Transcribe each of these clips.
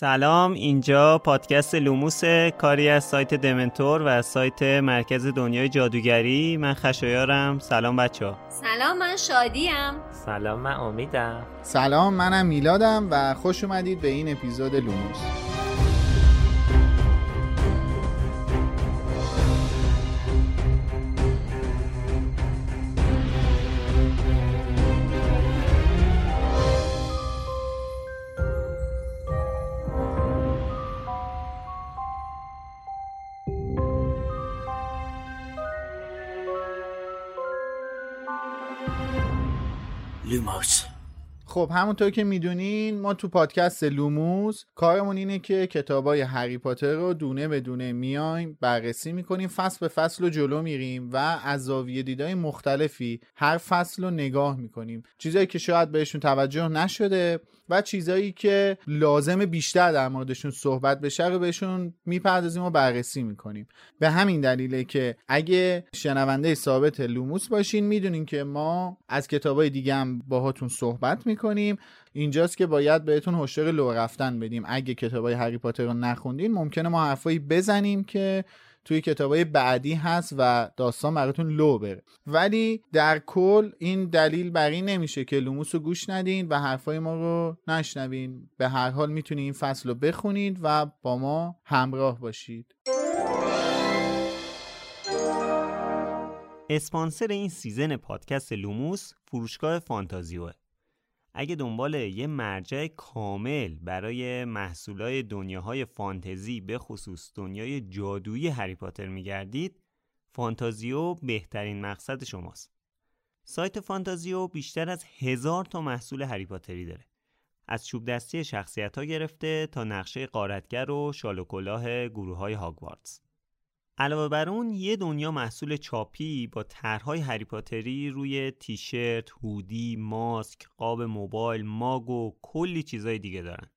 سلام اینجا پادکست لوموس کاری از سایت دمنتور و از سایت مرکز دنیای جادوگری. من خشایارم. سلام بچه ها. سلام من شادیم. سلام من امیدم. سلام منم میلادم و خوش اومدید به این اپیزود لوموس. خب همونطور که می‌دونین ما تو پادکست لوموس کارمون اینه که کتابای هری پاتر رو دونه به دونه میایم بررسی می‌کنیم فصل به فصل رو جلو میریم و از زاویه دیدای مختلفی هر فصل رو نگاه می‌کنیم. چیزایی که شاید بهشون توجه نشده و چیزایی که لازم بیشتر در موردشون صحبت بشه رو بهشون می‌پردازیم و بررسی می‌کنیم. به همین دلیله که اگه شنونده ثابت لوموس باشین می‌دونین که ما از کتابای دیگه هم باهاتون صحبت می‌کنیم. اینجاست که باید بهتون هشدار لو رفتن بدیم. اگه کتابای هری پاتر رو نخوندین ممکنه ما حرفایی بزنیم که توی کتابای بعدی هست و داستان براتون لو بره. ولی در کل این دلیل بر این نمیشه که لوموس رو گوش ندین و حرفای ما رو نشنوین. به هر حال می‌تونید این فصل رو بخونید و با ما همراه باشید. اسپانسر این season پادکست لوموس فروشگاه فانتازیوه. اگه دنبال یه مرجع کامل برای محصولای دنیاهای فانتزی به خصوص دنیای جادویی هری پاتر میگردید فانتازیو بهترین مقصد شماست. سایت فانتازیو بیشتر از هزار تا محصول هری پاتری داره. از چوب دستی شخصیت ها گرفته تا نقشه قارتگر و شال و کلاه گروه های هاگوارتس علاوه بر اون یه دنیا محصول چاپی با طرحهای هری پاتری روی تیشرت، هودی، ماسک، قاب موبایل، ماگ و کلی چیزای دیگه دارن.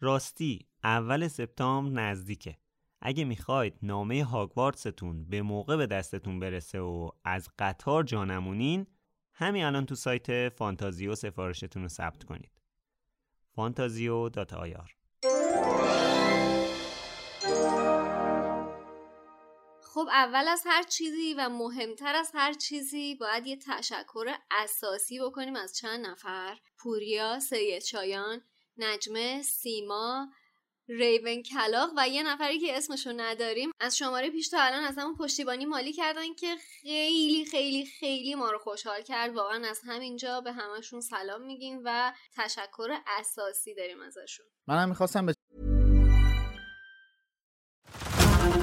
راستی اول سپتامبر نزدیکه. اگه می‌خواید نامه هاگوارتستون به موقع به دستتون برسه و از قطار جانمونین همین الان تو سایت فانتازیو سفارشتون رو ثبت کنید. فانتازیو خب اول از هر چیزی و مهمتر از هر چیزی باید یه تشکر اساسی بکنیم از چند نفر. پوریا، سید شایان، نجمه، سیما، ریون کلاق و یه نفری که اسمشو نداریم. از شماره پیش تا الان از همون پشتیبانی مالی کردن که خیلی خیلی خیلی ما رو خوشحال کرد. واقعا از همینجا به همشون سلام میگیم و تشکر اساسی داریم ازشون. منم می‌خواستم به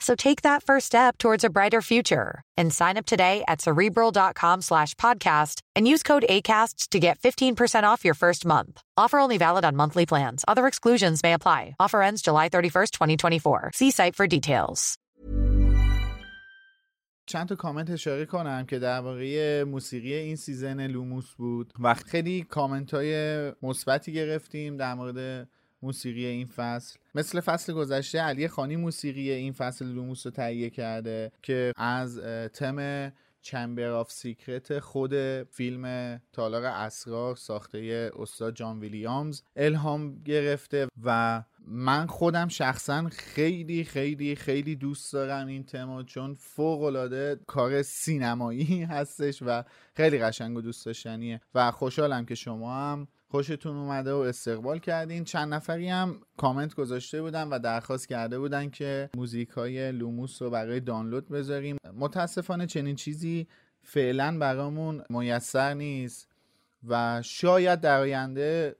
So take that first step towards a brighter future and sign up today at cerebral.com slash podcast and use code ACAST to get 15% off your first month. Offer only valid on monthly plans. Other exclusions may apply. Offer ends July 31st, 2024. See site for details. چند تا کامنت اشاره کنم که درباره موسیقی این سیزن لوموس بود و خیلی کامنت های مثبتی گرفتیم در مورد موسیقی این فصل. مثل فصل گذشته علی خانی موسیقی این فصل لوموس رو تهیه کرده که از تم Chamber of Secret خود فیلم تالار اسرار ساخته استاد جان ویلیامز الهام گرفته و من خودم شخصا خیلی خیلی خیلی دوست دارم این تما چون فوق العاده کار سینمایی هستش و خیلی قشنگ و دوست داشتنیه و خوشحالم که شما هم خوشتون اومده و استقبال کردین. چند نفری هم کامنت گذاشته بودن و درخواست کرده بودن که موزیک های لوموس رو برای دانلود بذاریم. متاسفانه چنین چیزی فعلا برامون میسر نیست و شاید در آینده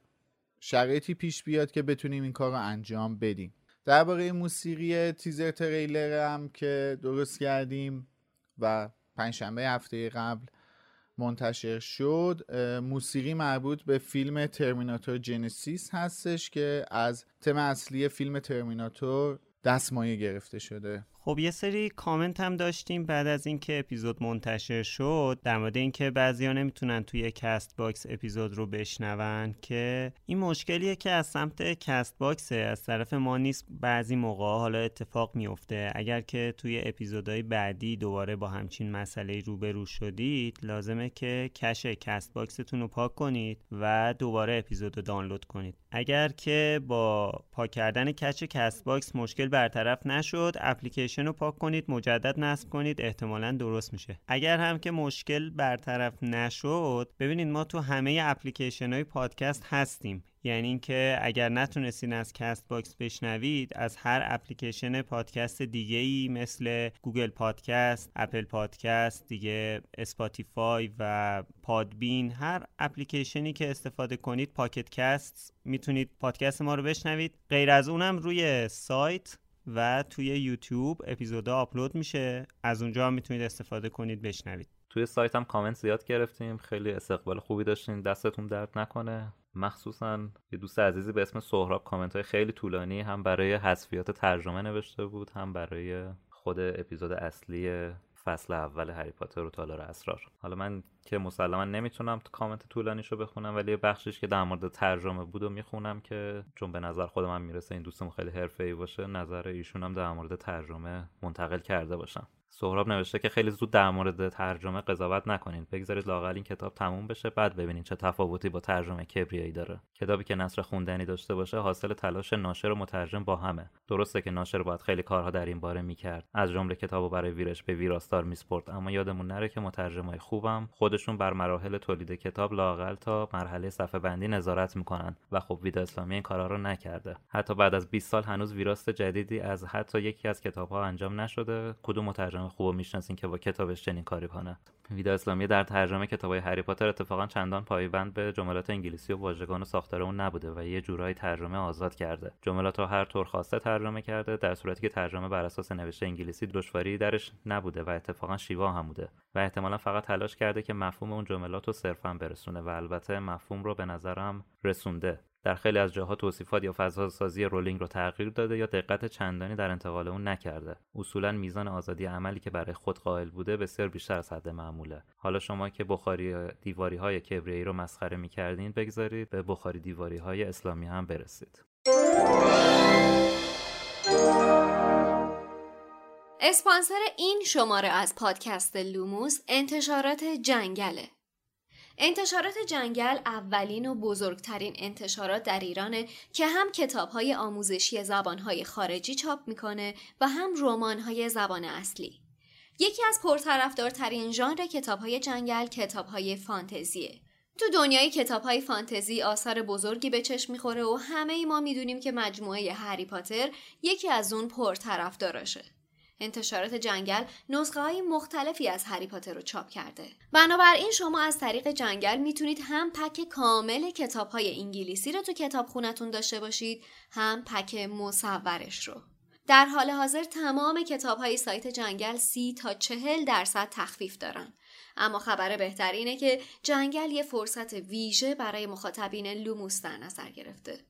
شرایطی پیش بیاد که بتونیم این کار رو انجام بدیم. درباره موسیقی تیزر تریلر هم که درست کردیم و پنجشنبه هفته قبل منتشر شد موسیقی مربوط به فیلم Terminator Genisys هستش که از تم اصلی فیلم Terminator دستمایه گرفته شده. خب یه سری کامنت هم داشتیم بعد از اینکه اپیزود منتشر شد در مورد اینکه بعضیا نمی‌تونن توی Castbox اپیزود رو بشنون که این مشکلیه که از سمت Castbox ه از طرف ما نیست بعضی موقع حالا اتفاق میفته اگر که توی اپیزودهای بعدی دوباره با همچین مسئله روبرو شدید لازمه که cache Castbox تون رو پاک کنید و دوباره اپیزود رو دانلود کنید. اگر که با پاک کردن cache Cast box مشکل برطرف نشد اپلیکیشن اپلیکیشن رو پاک کنید مجدد نصب کنید احتمالا درست میشه. اگر هم که مشکل برطرف نشد ببینید ما تو همه اپلیکیشن های پادکست هستیم. یعنی اینکه اگر نتونستین از Castbox بشنوید از هر اپلیکیشن پادکست دیگه ای مثل Google Podcast، Apple Podcast، دیگه Spotify و Podbean هر اپلیکیشنی که استفاده کنید Pocket Cast می‌تونید پادکست ما رو بشنوید. غیر از اونم روی سایت و توی یوتیوب اپیزودا آپلود میشه. از اونجا هم می‌تونید استفاده کنید بشنوید. توی سایت هم کامنت زیاد گرفتیم. خیلی استقبال خوبی داشتین. دستتون درد نکنه. مخصوصا یه دوست عزیزی به اسم سهراب کامنت های خیلی طولانی هم برای حذفیات ترجمه نوشته بود هم برای خود اپیزود اصلی فصل اول هری پاتر و تالار اسرار. حالا من که مسلما نمی‌تونم کامنت طولانیشو بخونم ولی بخشش که در مورد ترجمه بود و می‌خونم که چون به نظر خود من می‌رسه این دوستم خیلی حرفه‌ای باشه نظر ایشونم در مورد ترجمه منتقل کرده باشم. سهراب نوشته که خیلی زود در مورد ترجمه قضاوت نکنین. بگذارید لاقل این کتاب تموم بشه بعد ببینین چه تفاوتی با ترجمه کبریایی داره. کتابی که نصر خوندنی داشته باشه حاصل تلاش ناشر و مترجم با همه. درسته که ناشر باید خیلی کارها در این باره می‌کرد. از جمله کتابو برای ویرش به ویراستار میسپرد. اما یادمون نره که مترجمای خوبم خودشون بر مراحل تولید کتاب لاقل تا مرحله صفحه بندی نظارت می‌کنن و خب ویدا اسلامی این کارا رو نکرده. حتی بعد از 20 سال هنوز ویراست جدیدی از حتی یکی از کتابها انجام نشده. کدوم مترجم ترجمه خوب می‌شناسین که با کتابش چنین کاری کنه. ویدا اسلامی در ترجمه کتابای هری پاتر اتفاقا چندان پایبند به جملات انگلیسی و واژگان و ساختار اون نبوده و یه جورایی ترجمه آزاد کرده. جملات رو هر طور خواسته ترجمه کرده در صورتی که ترجمه بر اساس نوشته انگلیسی دشواری درش نبوده و اتفاقا شیوا هم بوده و احتمالا فقط تلاش کرده که مفهوم اون جملات رو صرفا برسونه و البته مفهوم رو به نظرم رسونده. در خیلی از جاها توصیفات یا فضاسازی رولینگ رو تغییر داده یا دقت چندانی در انتقال اون نکرده. اصولا میزان آزادی عملی که برای خود قائل بوده بسیار بیشتر از حد معموله. حالا شما که بخاری دیواری های کبریایی رو مسخره می‌کردین بگذارید به بخاری دیواری های اسلامی هم برسید. اسپانسر این شماره از پادکست لوموس انتشارات جنگله. انتشارات جنگل اولین و بزرگترین انتشارات در ایرانه که هم کتابهای آموزشی زبانهای خارجی چاپ می‌کنه و هم رمانهای زبان اصلی. یکی از پرطرفدارترین ژانر کتابهای جنگل کتابهای فانتزیه. تو دنیای کتابهای فانتزی آثار بزرگی به چشم می‌خوره و همه ای ما می‌دونیم که مجموعه هری پاتر یکی از اون پرطرفداراشه. انتشارات جنگل نسخه های مختلفی از هری پاتر رو چاپ کرده. بنابراین شما از طریق جنگل می‌تونید هم پک کامل کتاب های انگلیسی رو تو کتاب خونتون داشته باشید هم پک مصورش رو. در حال حاضر تمام کتاب های سایت جنگل سی تا چهل درصد تخفیف دارن. اما خبر بهتر اینه که جنگل یه فرصت ویژه برای مخاطبین لوموس در نظر گرفته.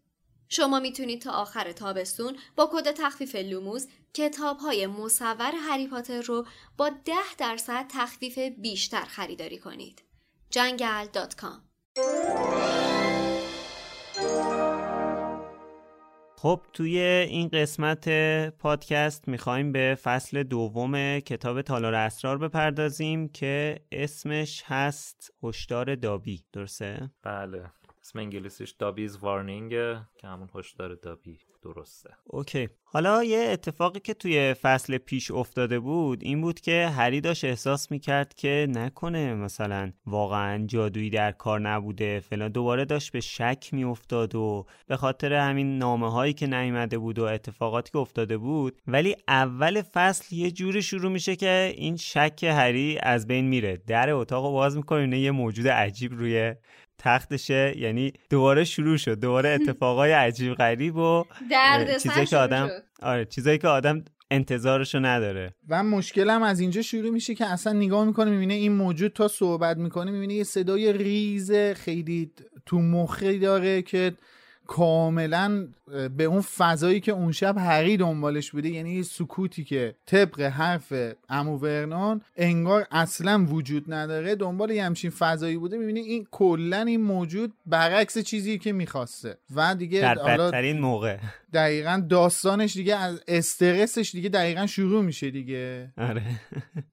شما می‌تونید تا آخر تابستون با کد تخفیف لوموس کتاب های مصور هری پاتر رو با 10 درصد تخفیف بیشتر خریداری کنید. جنگل.com خب توی این قسمت پادکست می‌خوایم به فصل دوم کتاب تالار اسرار بپردازیم که اسمش هست هشدار دابی درسته؟ بله اسم انگلیسیش دابیز وارنینگ که همون هشدار دابی. درسته. اوکی. حالا یه اتفاقی که توی فصل پیش افتاده بود این بود که هری داشت احساس می‌کرد که نکنه مثلا واقعا جادویی در کار نبوده فلان. دوباره داشت به شک میافتاد و به خاطر همین نامه هایی که نیامده بود و اتفاقاتی که افتاده بود. ولی اول فصل یه جوری شروع میشه که این شک هری از بین میره. در اتاق باز می‌کنه یه موجود عجیب روی تختشه یعنی دوباره شروع شد دوباره اتفاقای عجیب غریب و چیزایی که آدم آره چیزایی که آدم انتظارشو نداره. و مشکلم از اینجا شروع میشه که اصلا نگاه می‌کنه می‌بینه این موجود تا صحبت می‌کنه می‌بینه یه صدای ریز خیلی تو مخی داره که کاملا به اون فضایی که اون شب هری دنبالش بوده یعنی سکوتی که طبق حرف امو ورنان انگار اصلا وجود نداره دنبال یه همچین فضایی بوده می‌بینی این کلا این موجود برعکس چیزی که می‌خواسته. و دیگه در بدترین موقع. دقیقا داستانش دیگه از استرسش دیگه دقیقا شروع میشه دیگه. آره.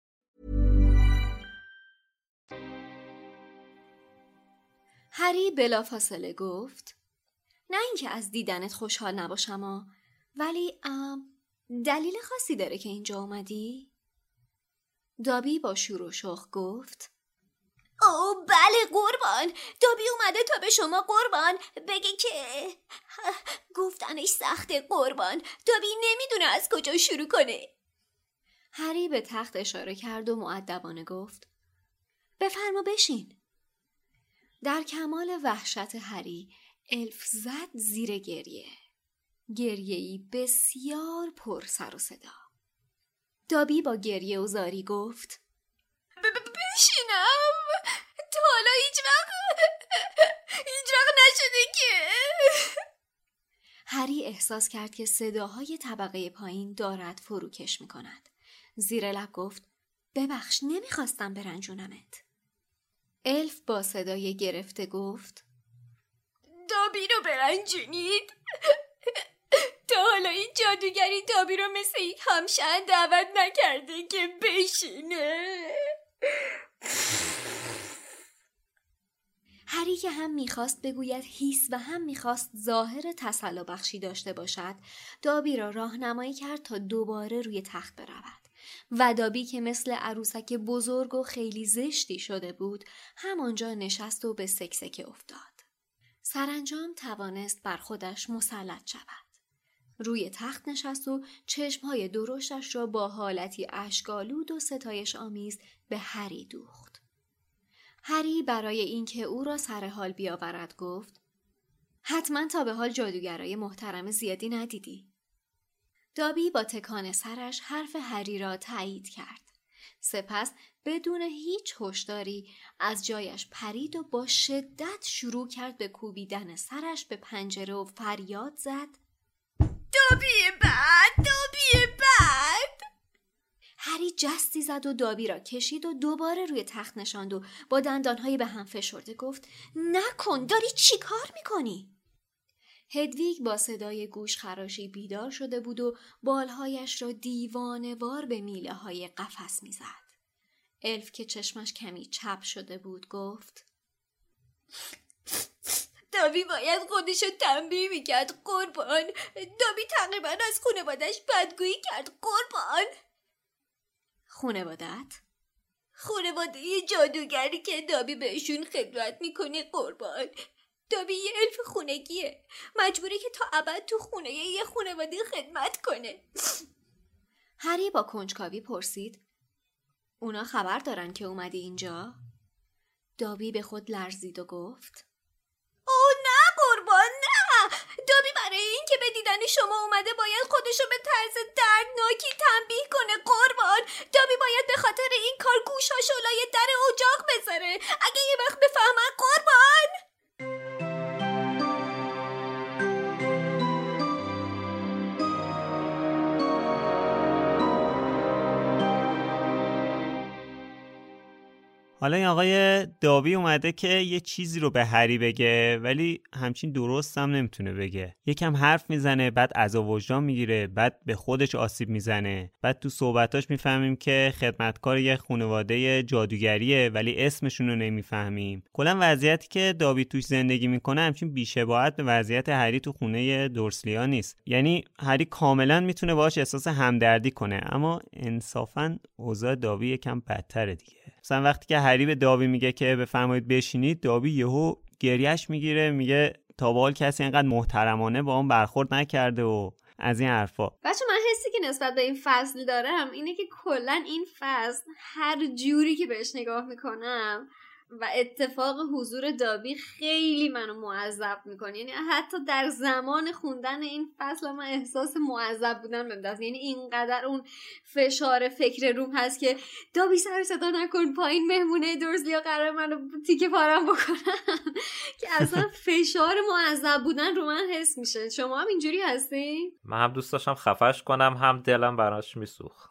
هری بلافاصله گفت نه اینکه از دیدنت خوشحال نباشم ولی دلیل خاصی داره که اینجا اومدی؟ دابی با شور و شوق گفت او بله قربان. دابی اومده تا به شما قربان. بگه که گفتنش سخته قربان. دابی نمی‌دونه از کجا شروع کنه. هری به تخت اشاره کرد و معدبانه گفت بفرما بشین. در کمال وحشت هری الف زد زیر گریه گریهی بسیار پر سر و صدا دابی با گریه و زاری گفت بشینم تا حالا هیچ وقت هیچ وقت نشده که هری احساس کرد که صداهای طبقه پایین دارد فروکش می کند. زیر لب گفت ببخش نمی‌خواستم برنجونمت. الف با صدای گرفته گفت. دابی رو برنجونید. تا حالا این جادوگری دابی رو مثل یک همشن دعوت نکرده که بشینه. هری که هم می‌خواست بگوید هیس و هم می‌خواست ظاهر تسلا بخشی داشته باشد دابی را راهنمایی کرد تا دوباره روی تخت برود و دابی که مثل عروسک بزرگ و خیلی زشتی شده بود همانجا نشست و به سکسکه افتاد سرانجام توانست بر خودش مسلط شود روی تخت نشست و چشمهای درشتش را با حالتی اشکالود و ستایش آمیز به هری دوخت. هری برای اینکه او را سر حال بیاورد گفت حتما تا به حال جادوگرای محترم زیادی ندیدی. دابی با تکان سرش حرف هری را تایید کرد. سپس بدون هیچ هشداری از جایش پرید و با شدت شروع کرد به کوبیدن سرش به پنجره و فریاد زد دابی بد دابی بد هری جستی زد و دابی را کشید و دوباره روی تخت نشاند و با دندانهایی به هم فشرده گفت نکن داری چی کار می‌کنی؟ هدویگ با صدای گوش خراشی بیدار شده بود و بالهایش را دیوانوار به میله های قفس می‌زد. الف که چشمش کمی چپ شده بود گفت دابی باید خودشو تنبیه می‌کرد قربان دابی تقریبا از خونوادش بدگویی کرد قربان خونوادت؟ خونواده جادوگری که دابی بهشون خدمت می‌کنه قربان دابی یه الف خونگیه. مجبوری که تا ابد تو خونه یه خونواده خدمت کنه. هری با کنجکاوی پرسید اونا خبر دارن که اومدی اینجا؟ دابی به خود لرزید و گفت او نه قربان نه. دابی برای این که به دیدن شما اومده باید خودشو به طرز دردناکی تنبیه کنه قربان. دابی باید به خاطر این کار گوشاشو لای در اجاق بذاره. اگه یه وقت بفهمن قربان. حالا این آقای داوی اومده که یه چیزی رو به هری بگه ولی همچین درست هم نمی‌تونه بگه. یکم حرف می‌زنه بعد از وجدان می‌گیره بعد به خودش آسیب می‌زنه. بعد تو صحبتاش می‌فهمیم که خدمتکار یه خانواده جادوگریه ولی اسمشون رو نمی‌فهمیم. کلا وضعیتی که داوی توش زندگی می‌کنه همچین بیشباهت به وضعیت هری تو خونه دورسلیا نیست. یعنی هری کاملا می‌تونه باش احساس همدردی کنه اما انصافا اوضاع داوی یکم بدتره دیگه. مثلا وقتی که هری به داوی میگه که بفرمایید بشینید داوی یهو گریش می‌گیره میگه تا به کسی اینقدر محترمانه با اون برخورد نکرده و از این حرفا. بچه من حسی که نسبت به این فصل دارم اینه که کلا این فصل هر جوری که بهش نگاه می‌کنم و اتفاق حضور دابی خیلی منو معذب می‌کنه. یعنی حتی در زمان خوندن این فصل من احساس معذب بودن بهم دست یعنی اینقدر اون فشار فکر روم هست که دابی سر صدا نکن پایین مهمونه درزلیا قرار منو تیکه پارم بکنن. که اصلا فشار معذب بودن رو من حس میشه. شما هم اینجوری هستی؟ من هم دوست داشتم خفش کنم هم دلم براش میسوخ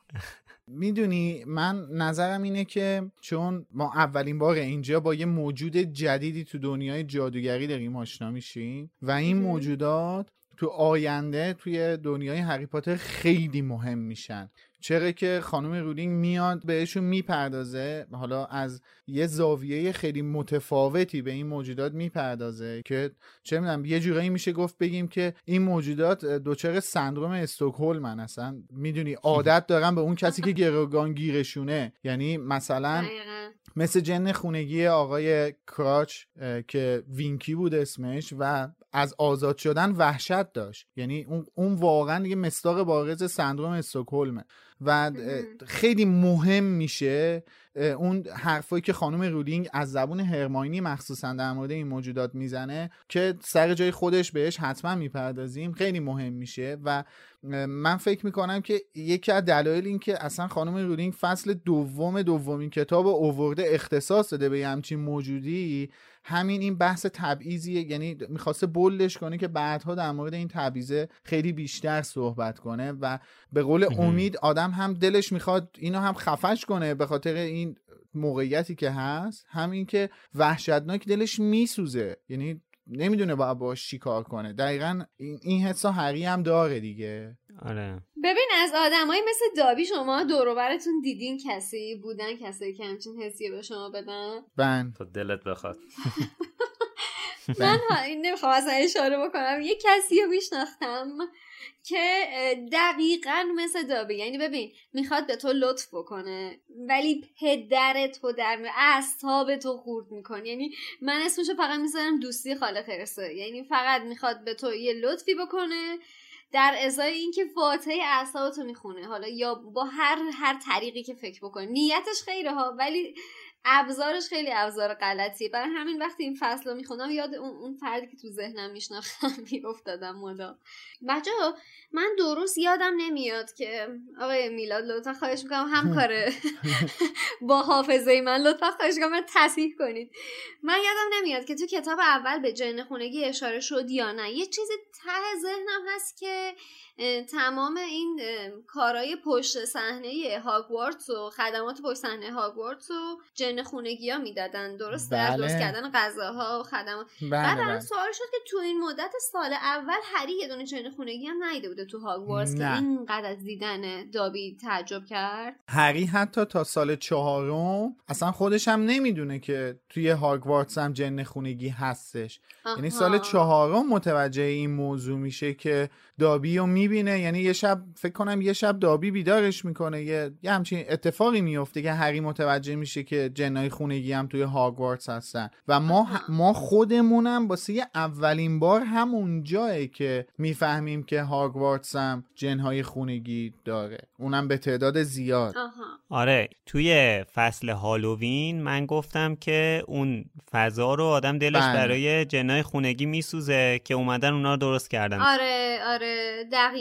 می‌دونی من نظرم اینه که چون ما اولین بار اینجا با یه موجود جدیدی تو دنیای جادوگری داریم آشنا میشیم و این موجودات تو آینده توی دنیای هری پاتر خیلی مهم میشن. چرا که خانم رولینگ میاد بهشون می‌پردازه حالا از یه زاویه خیلی متفاوتی به این موجودات می‌پردازه که چه می‌دونم یه جورایی میشه گفت بگیم که این موجودات دچار سندروم استکهلمن اصلا. می‌دونی عادت دارن به اون کسی که گروگان گیرشونه. یعنی مثلا مثل جن خونگی آقای کراچ که وینکی بود اسمش و از آزاد شدن وحشت داشت. یعنی اون, اون واقعا یه مصداق بارز سندروم استکهلمه. و خیلی مهم میشه اون حرفایی که خانم رولینگ از زبون هرماینی مخصوصا در مورد این موجودات می‌زنه که سر جای خودش بهش حتما می‌پردازیم خیلی مهم میشه و من فکر می‌کنم که یکی از دلایل این که اصلا خانم رولینگ فصل دوم دومین کتاب اوورده اختصاص داده به همچین موجودی همین این بحث تبعیضیه. یعنی می‌خواسته بلش کنه که بعدها در مورد این تبعیضه خیلی بیشتر صحبت کنه و به قول امید آدم هم دلش می‌خواد اینو هم خفش کنه به خاطر این موقعیتی که هست همین که وحشتناک دلش میسوزه. یعنی نمی‌دونه باید باش چی کار کنه. دقیقا این حسا حقی هم داره دیگه. آره. ببین از آدمایی مثل دابی شما دوروبرتون دیدین کسی بودن کسی که همچین حسی به شما بدن؟ بن تا دلت بخواد. من نمی‌خوام اصلا اشاره بکنم. یه کسی رو میشناختم که دقیقا مثل دابی. یعنی ببین می‌خواد به تو لطف بکنه ولی پدر تو در اعصاب تو خورد می‌کنه. یعنی من اسمشو فقط می‌ذارم دوستی خالق خرسه یعنی فقط می‌خواد به تو یه لطفی بکنه در ازای اینکه فاتحه اعصابتو می‌خونه. حالا یا با هر هر طریقی که فکر بکنه نیتش خیره ها ولی ابزارش خیلی ابزار غلطیه. برای همین وقتی این فصل رو می‌خونم یاد اون, اون فردی که تو ذهنم میشناختم میافتادم مدام. بچه من درست یادم نمیاد که آقای میلاد لطفا خواهش می‌کنم هم کاره با حافظه من لطفا خواهش می‌کنم من تصحیح کنید. من یادم نمیاد که تو کتاب اول به جن خونگی اشاره شد یا نه. یه چیزی ته ذهنم هست که تمام این کارهای پشت صحنه هاگوارتس و خدمات پشت صحنه هاگوارتس و جن خونگی ها می‌دادن درسته بله. درست کردن غذاها و خدمات بعد بله الان بله. سوال شد که تو این مدت سال اول هری یه دونه جن خونگی هم ندیده بوده تو هاگوارتس که. اینقدر از دیدن دابی تعجب کرد هری حتی تا سال چهارم اصلا خودش هم نمی‌دونه که توی هاگوارتس هم جن خونگی هستش یعنی. سال چهارم متوجه این موضوع میشه که دابی رو می‌بینه. یعنی یه شب فکر کنم یه شب دابی بیدارش می‌کنه. یه, یه همچین اتفاقی میفته که هری متوجه میشه که جنای خونگی هم توی هاگوارتس هستن. و ما ما خودمونم واسه اولین بار همون جایه که می‌فهمیم که هاگوارتس هم جنهای خونگی داره. اونم به تعداد زیاد. آها. آره توی فصل هالووین من گفتم که اون فضا رو آدم دلش بله. برای جنای خونگی میسوزه که اومدن اونا رو درست کردن. آره آره دقیقا.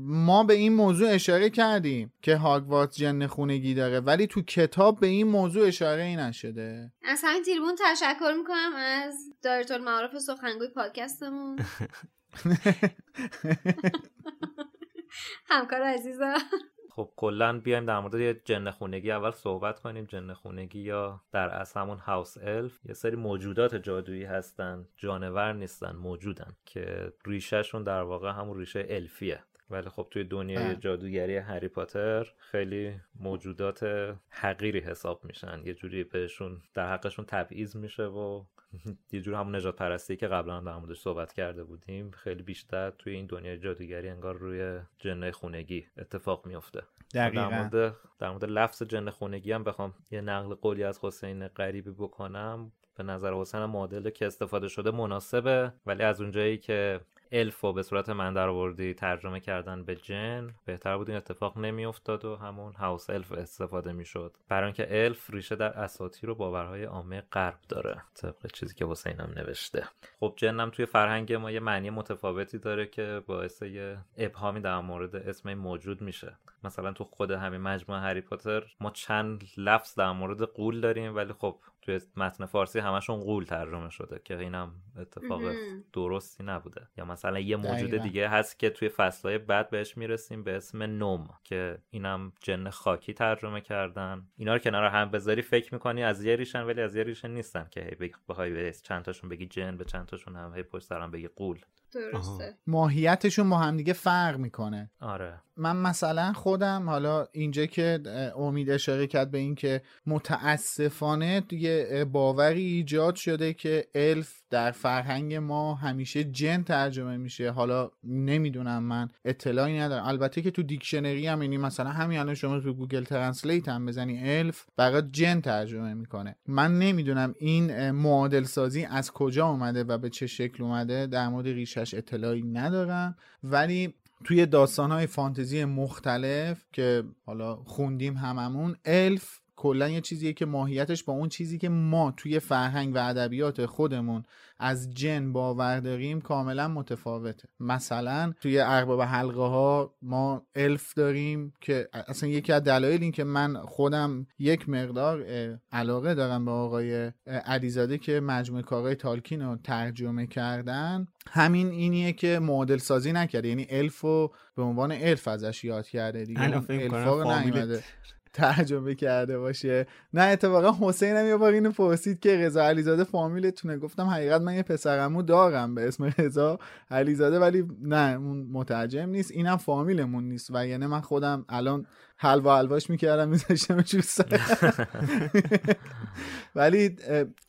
ما به این موضوع اشاره کردیم که هاگوارتس جن خونگی داره ولی تو کتاب به این موضوع اشاره ای نشده. از همین تریبون تشکر می‌کنم از دایرکت المعارف سخنگوی پادکستمون. همکار عزیزم خب کلا بیایم در مورد یه جن خونگی اول صحبت کنیم. جن خونگی یا در اصل همون هاوس الف یه سری موجودات جادویی هستن جانور نیستن موجودن که ریشهشون در واقع همون ریشه الفیه. ولی خب توی دنیای. جادوگری هری پاتر خیلی موجودات حقیری حساب میشن. یه جوری بهشون در حقشون تبعیض میشه و یه جور همون نجات پرستی که قبلا در موردش صحبت کرده بودیم خیلی بیشتر توی این دنیای جادوگری انگار روی جنه خونگی اتفاق میفته در مورد در مورد لفظ جن خونگی هم بخوام یه نقل قولی از حسین غریبی بکنم. به نظر حسین معادله که استفاده شده مناسبه ولی از اونجایی که الف به صورت من در آوردی ترجمه کردن به جن بهتر بود این اتفاق نمیافتاد و همون هاوس الف استفاده می‌شد. برای اینکه الف ریشه در اساطیر و باورهای عامه غرب داره. طبق چیزی که حسین هم نوشته. خب جن هم توی فرهنگ ما یه معنی متفاوتی داره که باعث یه ابهامی در مورد اسم موجود میشه. مثلا تو خود همین مجموعه هری پاتر ما چند لفظ در مورد قول داریم ولی خب توی متن فارسی همشون قول ترجمه شده که اینم اتفاق. درستی نبوده. یا مثلا یه موجود دقیقاً. دیگه هست که توی فصلهای بعد بهش می‌رسیم به اسم gnome که اینم جن خاکی ترجمه کردن اینا رو کنار هم بذاری فکر می‌کنی از یه ریشن ولی از یه ریشه نیستن که هی بخوای به چند تاشون بگی جن به چند تاشون هم هی پشت سر هم بگی غول درسته. ماهیتشون با همدیگه فرق می‌کنه. آره. من مثلا خودم حالا اینجا که امید اشاره کرد به این که متاسفانه دیگه اه، باوری ایجاد شده که الف در فرهنگ ما همیشه جن ترجمه میشه. حالا نمی‌دونم من اطلاعی ندارم. البته که تو دیکشنری هم یعنی مثلا همین الان شما تو Google Translate هم بزنی الف برات جن ترجمه می‌کنه. من نمی‌دونم این معادل سازی از کجا اومده و به چه شکل اومده در مورد ریشش اطلاعی ندارم. ولی توی داستانهای فانتزی مختلف که حالا خوندیم هممون الف کلا یه چیزیه که ماهیتش با اون چیزی که ما توی فرهنگ و ادبیات خودمون از جن باور داریم کاملا متفاوته. مثلا توی ارباب حلقه ها ما الف داریم که اصلا یکی از دلایل این که من خودم یک مقدار علاقه دارم به آقای علیزاده که مجموعه کارهای تالکین رو ترجمه کردن همین اینیه که معادل سازی نکرده. یعنی الف رو به عنوان الف ازش یاد کرده دیگه. الفا رو. نیومده. ترجمه کرده باشه. نه اتفاقا حسین هم یه بار اینو پرسید که رضا علیزاده فامیلتونه. گفتم حقیقت من یه پسرمو دارم به اسم رضا علیزاده ولی نه اون مترجم نیست. اینم فامیلمون نیست و یعنی من خودم الان حلوا حلواش می‌کردم میذاشتمش رو سر. ولی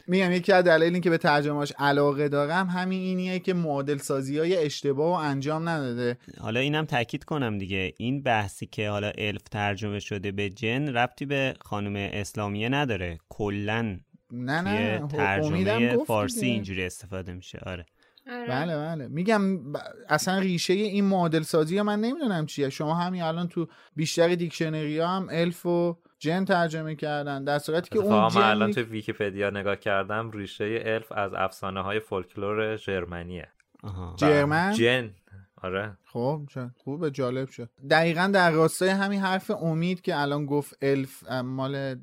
میگم یکی از دلایل که به ترجمهش علاقه دارم همین اینیه که معادل سازی های اشتباه و انجام نداده. حالا اینم تاکید کنم دیگه. این بحثی که حالا الف ترجمه شده به جن ربطی به خانم اسلامیه نداره. کلا نه نه ترجمه فارسی. اینجوری استفاده میشه. آره. آره. بله بله. میگم ب- اصلا ریشه این معادل سازی ها من نمی‌دونم چیه. شما همین الان تو بیشتر دیکشنری ها هم الف و جن ترجمه کردن. در صورتی که اون من الان جن توی ویکیپدیا نگاه کردم ریشه الف از افسانه های فولکلور ژرمنیه آها. German؟ جن آره. خب چه خوبه جالب شد. دقیقا در راستای همین حرف امید که الان گفت الف مال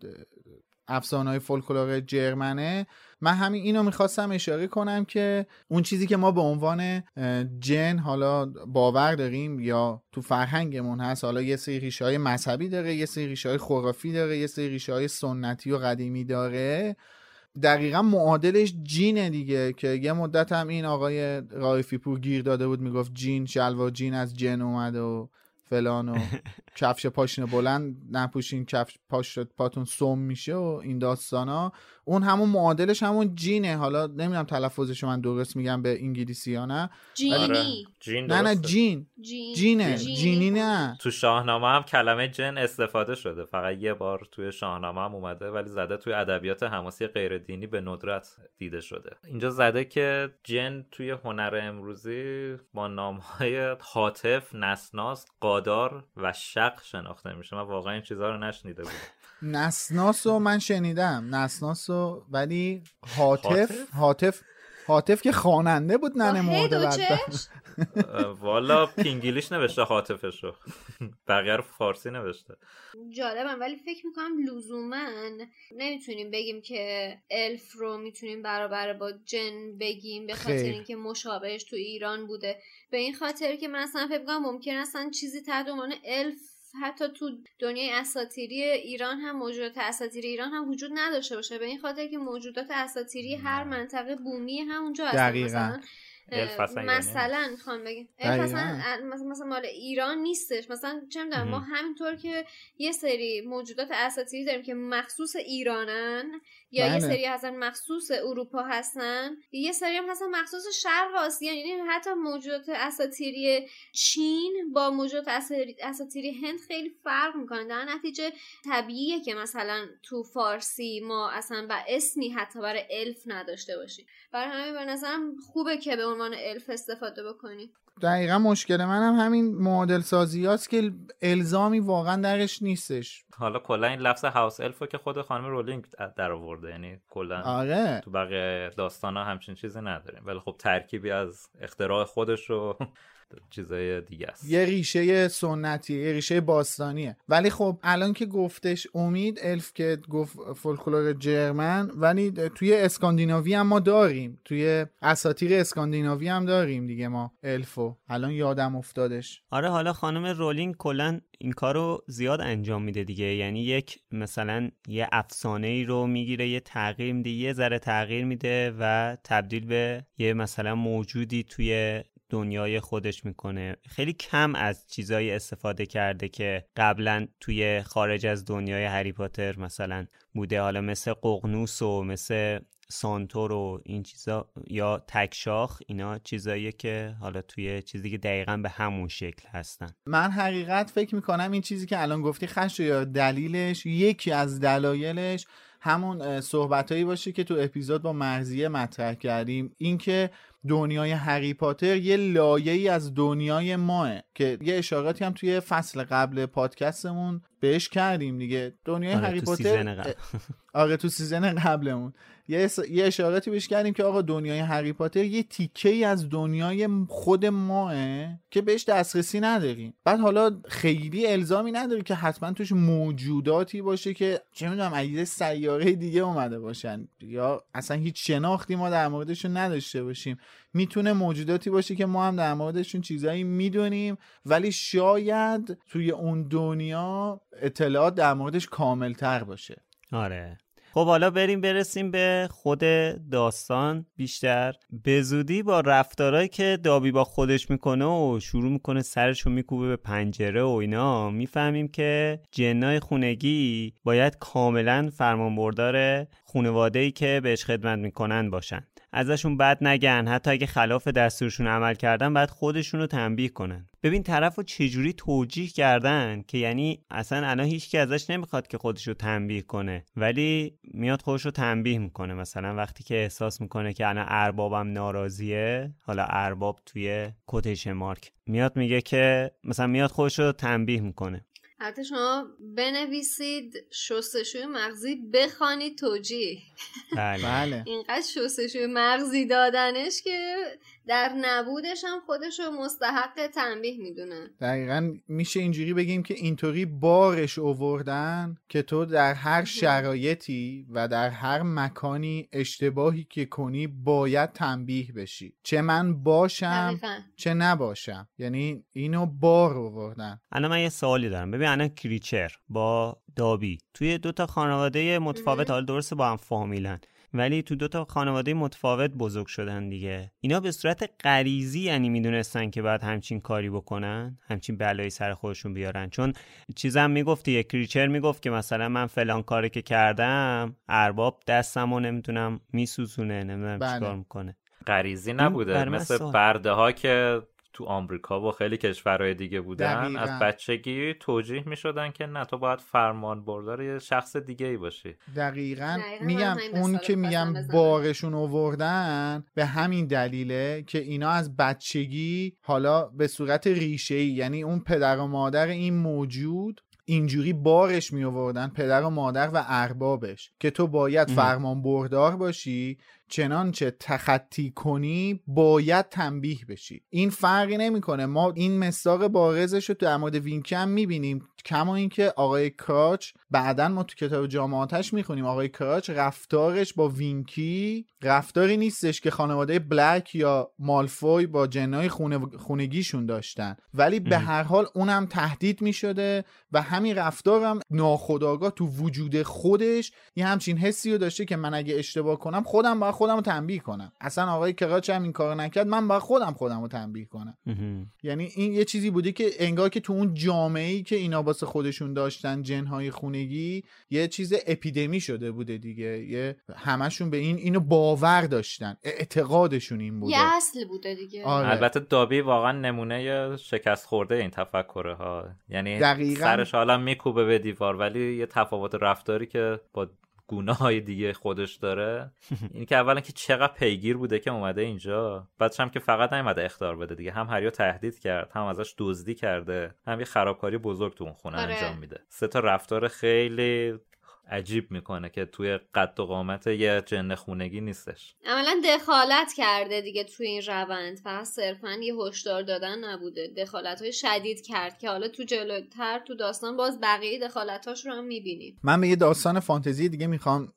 افسانه های فولکلور German ه من همین اینو می‌خواستم اشاره کنم که اون چیزی که ما به عنوان جن حالا باور داریم یا تو فرهنگمون هست حالا یه سری ریشه های مذهبی داره یه سری ریشه های خرافی داره یه سری ریشه های سنتی و قدیمی داره. دقیقا معادلش جینه دیگه که یه مدت هم این آقای رایفی پور گیر داده بود می‌گفت جین شلوار جین از جن اومده و فلان و کفش پاشنه بلند نپوشین کفش پاش پاتون سم میشه و این داستانا. اون همون معادلش همون جینه. حالا نمی‌دونم تلفظش من درست میگم به انگلیسی یا نه. جینی. آره. جین نه نه. جین. جین. جینه. جینی. جینی نه. تو شاهنامه هم کلمه جن استفاده شده. فقط یه بار توی شاهنامه هم اومده ولی زده توی ادبیات حماسی غیر دینی به ندرت دیده شده. اینجا زده که جن توی هنر امروزی با نامهای حاطف، نسناس، قادار و شق شناخته میشه. من واقعا این چیزها رو نشنیده بودم. نسناس رو من شنیدم نسناس رو ولی حاطف حاطف؟ حاطف که خواننده بود ننه مرده؟ والا پینگیلیش نوشته حاطفشو بقیه رو فارسی نوشته جالبم ولی فکر می‌کنم لزوما نمی‌تونیم بگیم که الف رو می‌تونیم برابر با جن بگیم به خاطر. اینکه مشابهش تو ایران بوده به این خاطر که من اصلا فکر می‌کنم ممکن اصلا چیزی تحت عنوان الف حتی تو دنیای اساطیری ایران هم موجودات اساطیری ایران هم وجود نداشته باشه. به این خاطر که موجودات اساطیری هر منطقه بومی همونجا هستن. دقیقاً. مثلا مثلا می‌خوام بگم. مثلا مثلا مال ایران نیستش. مثلا چه می‌دونم ما. همینطور که یه سری موجودات اساطیری داریم که مخصوص ایرانن یا یه بله. سری هستن مخصوص اروپا هستن یه سری هم هستن مخصوص شرق آسیا یعنی حتی موجودات اساطیری چین با موجودات اساطیری- هند خیلی فرق می‌کنن در نتیجه طبیعیه که مثلا تو فارسی ما اصلا و اسمی حتی برای الف نداشته باشیم. برای همین به نظرم خوبه که به عنوان الف استفاده بکنیم دقیقا مشکل منم همین معادل سازی هست که الزامی واقعا درش نیستش. حالا کلا این لفظ هاوس الفو که خود خانم رولینگ در آورده یعنی کلا آره. تو بقیه داستان ها همچین چیزی نداریم. ولی خب ترکیبی از اختراع خودش و چیزای دیگه است. یه ریشه سنتی یه ریشه باستانیه. ولی خب الان که گفتش امید الف که گفت فولکلور جرمن ولی توی اسکاندیناوی هم ما داریم. توی اساطیر اسکاندیناوی هم داریم دیگه ما الفو. الان یادم افتادش. آره حالا خانم رولینگ کلا این کارو زیاد انجام میده دیگه. یعنی یک مثلا یه افسانه ای رو می‌گیره یه تغییر میده یه ذره تغییر میده و تبدیل به یه مثلا موجودی توی دنیای خودش می‌کنه. خیلی کم از چیزایی استفاده کرده که قبلا توی خارج از دنیای هری پاتر مثلا بوده. حالا مثل ققنوس و مثل سانتور و این چیزا یا تکشاخ اینا چیزاییه که حالا توی چیزی که دقیقا به همون شکل هستن. من حقیقت فکر می‌کنم این چیزی که الان گفتی خش یا دلیلش یکی از دلایلش همون صحبتهایی باشه که تو اپیزود با مرزیه مطرح کردیم. اینکه دنیای هری پاتر یه لایه‌ای از دنیای ماه که یه اشاراتی هم توی فصل قبل پادکستمون بهش کردیم دیگه دنیای آره، هری پاتر. آره تو سیزن قبلمون. یه اشاراتی بهش کردیم که آقا دنیای هری پاتر یه تیکه ای از دنیای خود ماه که بهش دسترسی نداریم بعد حالا خیلی الزامی نداره که حتما توش موجوداتی باشه که چه می‌دونم از سیاره دیگه اومده باشن یا اصلا هیچ شناختی ما در موردشون نداشته باشیم می‌تونه موجوداتی باشه که ما هم در موردشون چیزایی می‌دونیم. ولی شاید توی اون دنیا اطلاعات در موردش کاملتر باشه. آره. خب حالا بریم برسیم به خود داستان. بیشتر به زودی با رفتارهایی که دابی با خودش می‌کنه و شروع می‌کنه سرشو میکوبه به پنجره و اینا می‌فهمیم که جنای خونگی باید کاملا فرمانبردار خونواده ای که بهش خدمت می‌کنن باشن. ازشون بد نگن حتی اگه خلاف دستورشون عمل کردن بعد خودشون رو تنبیه کنن. ببین طرف رو چجوری توجیه کردن که یعنی اصلا الان هیچ که ازش نمی‌خواد که خودش رو تنبیه کنه ولی میاد خودش رو تنبیه می‌کنه. مثلا وقتی که احساس می‌کنه که الان اربابم ناراضیه حالا ارباب توی کوتیشن مارک میاد میگه که مثلا میاد خودش رو تنبیه می‌کنه. حتی شما بنویسید شستشوی مغزی بخوانید توجیه. بله. بله. اینقدر شستشوی مغزی دادنش که در نبودش هم خودش رو مستحق تنبیه می‌دونه. دقیقا میشه اینجوری بگیم که اینطوری بارش اووردن که تو در هر شرایطی و در هر مکانی اشتباهی که کنی باید تنبیه بشی. چه من باشم دقیقاً. چه نباشم. یعنی اینو بار آوردن الان من یه سوالی دارم. ببین الان کریچر با دابی. توی دو تا خانواده متفاوت حالا درسته با هم فامیلن. ولی تو دو تا خانواده متفاوت بزرگ شدن دیگه اینا به صورت غریزی یعنی می‌دونستن که باید همچین کاری بکنن همچین بلایی سر خودشون بیارن چون چیزم می‌گفتی یه کریچر می‌گفت که مثلا من فلان کاری که کردم ارباب دستمو نمی‌تونم میسوزونه نمی‌دونم بله. چیکار می‌کنه غریزی نبوده مثل. برده ها که تو آمریکا و خیلی کشورهای دیگه بودن دقیقاً. از بچگی توجیه می شدن که نه تو باید فرمان بردار یه شخص دیگه ای باشی دقیقا دقیقاً میگم اون که میگم. بارشون اووردن به همین دلیله که اینا از بچگی حالا به صورت ریشه ای یعنی اون پدر و مادر این موجود اینجوری بارش می آوردن پدر و مادر و اربابش که تو باید. فرمان بردار باشی چنانچه تخطی کنی باید تنبیه بشی. این فرقی نمی‌کنه. ما این مستاق بارزش رو در مورد وینکی هم می‌بینیم. کما اینکه آقای کراچ بعدا ما تو کتاب جامعاتش می‌خونیم. آقای کراچ رفتارش با وینکی رفتاری نیستش که خانواده بلک یا مالفوی با جنای خونه خونگیشون داشتن. ولی به. هر حال اونم تهدید می‌شده و همین رفتارم ناخداگاه تو وجود خودش یه همچین حسی رو داشته که من اگه اشتباه کنم خودم باید خودم رو تنبیه کنم. اصلا آقای کراچ هم این کارو نکرد من باید خودم خودم رو تنبیه کنم. یعنی این یه چیزی بوده که انگار که تو اون جامعه ای که اینا واسه خودشون داشتن جنهای خونگی یه چیز اپیدمی شده بوده دیگه. یه همشون به این اینو باور داشتن. اعتقادشون این بوده. یه اصل بوده دیگه. آره. البته دابی واقعا نمونه شکست خورده این تفکره ها. یعنی دقیقاً. سرش حالا میکوبه به دیوار ولی یه تفاوت رفتاری که با گونه های دیگه خودش داره. این که اولا که چقدر پیگیر بوده که اومده اینجا. بعدش هم که فقط نیومده اختار بده دیگه. هم هریو تهدید کرد هم ازش دزدی کرده هم یه خرابکاری بزرگ تو اون خونه آره. انجام میده. سه تا رفتار خیلی عجیب می‌کنه که توی قد و قامت یه جن خونگی نیستش. عملا دخالت کرده دیگه توی این روند. فقط صرفا یه هشدار دادن نبوده. دخالت های شدید کرد که حالا تو جلوتر تو داستان باز بقیه دخالتاش رو هم می‌بینیم. من به یه داستان فانتزی دیگه می‌خوام.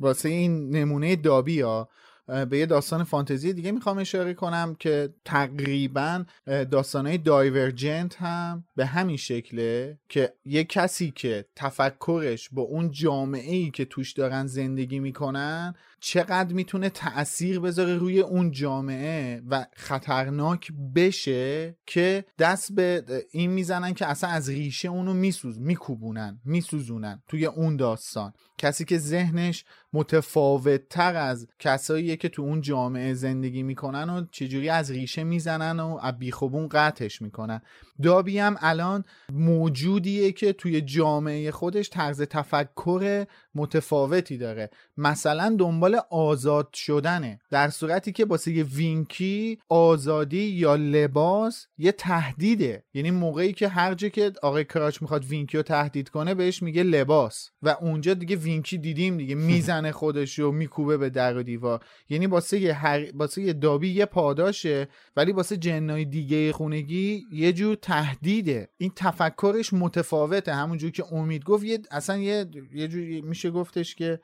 واسه این نمونه دابی ها به یه داستان فانتزی دیگه می‌خوام اشاره کنم که تقریبا داستانهای دایورجنت هم به همین شکله که یه کسی که تفکرش با اون جامعه ای که توش دارن زندگی می‌کنن چقدر می‌تونه تأثیر بذاره روی اون جامعه و خطرناک بشه که دست به این می‌زنن که اصلا از ریشه اونو میسوز میکوبونن میسوزونن توی اون داستان. کسی که ذهنش متفاوت تر از کساییه که تو اون جامعه زندگی می‌کنن و چجوری از ریشه می‌زنن و بیخوبون قطعش می‌کنن. دابی هم الان موجودیه که توی جامعه خودش طرز تفکر متفاوتی داره. مثلا دنبال آزاد شدنه در صورتی که واسه یه وینکی آزادی یا لباس یه تهدیده. یعنی موقعی که هر جا که آقای کراچ می‌خواد وینکی رو تهدید کنه بهش میگه لباس. و اونجا دیگه وینکی دیدیم دیگه می‌زنه خودش رو میکوبه به در و دیوار. یعنی واسه یه, هر... واسه یه دابی یه پاداشه ولی واسه جنای دیگه خونگی یه جور تهدیده. این تفکرش متفاوته. همونجور که امید گفت یه اصلا یه یه جور میشه گفتش که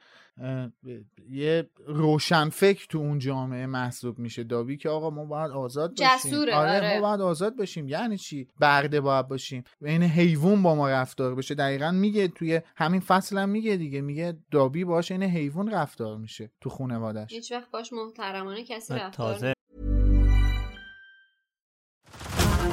یه روشن فکر تو اون جامعه محسوب میشه. دابی که آقا ما باید آزاد باشیم جسوره، آره, آره. ما باید آزاد باشیم یعنی چی؟ برده باید باشیم. این حیوان با ما رفتار بشه. دقیقا میگه توی همین فصل هم میگه دیگه. میگه دابی باش این حیوان رفتار میشه تو خانوادش هیچ وقت باش محترمانه کسی رفتار تازه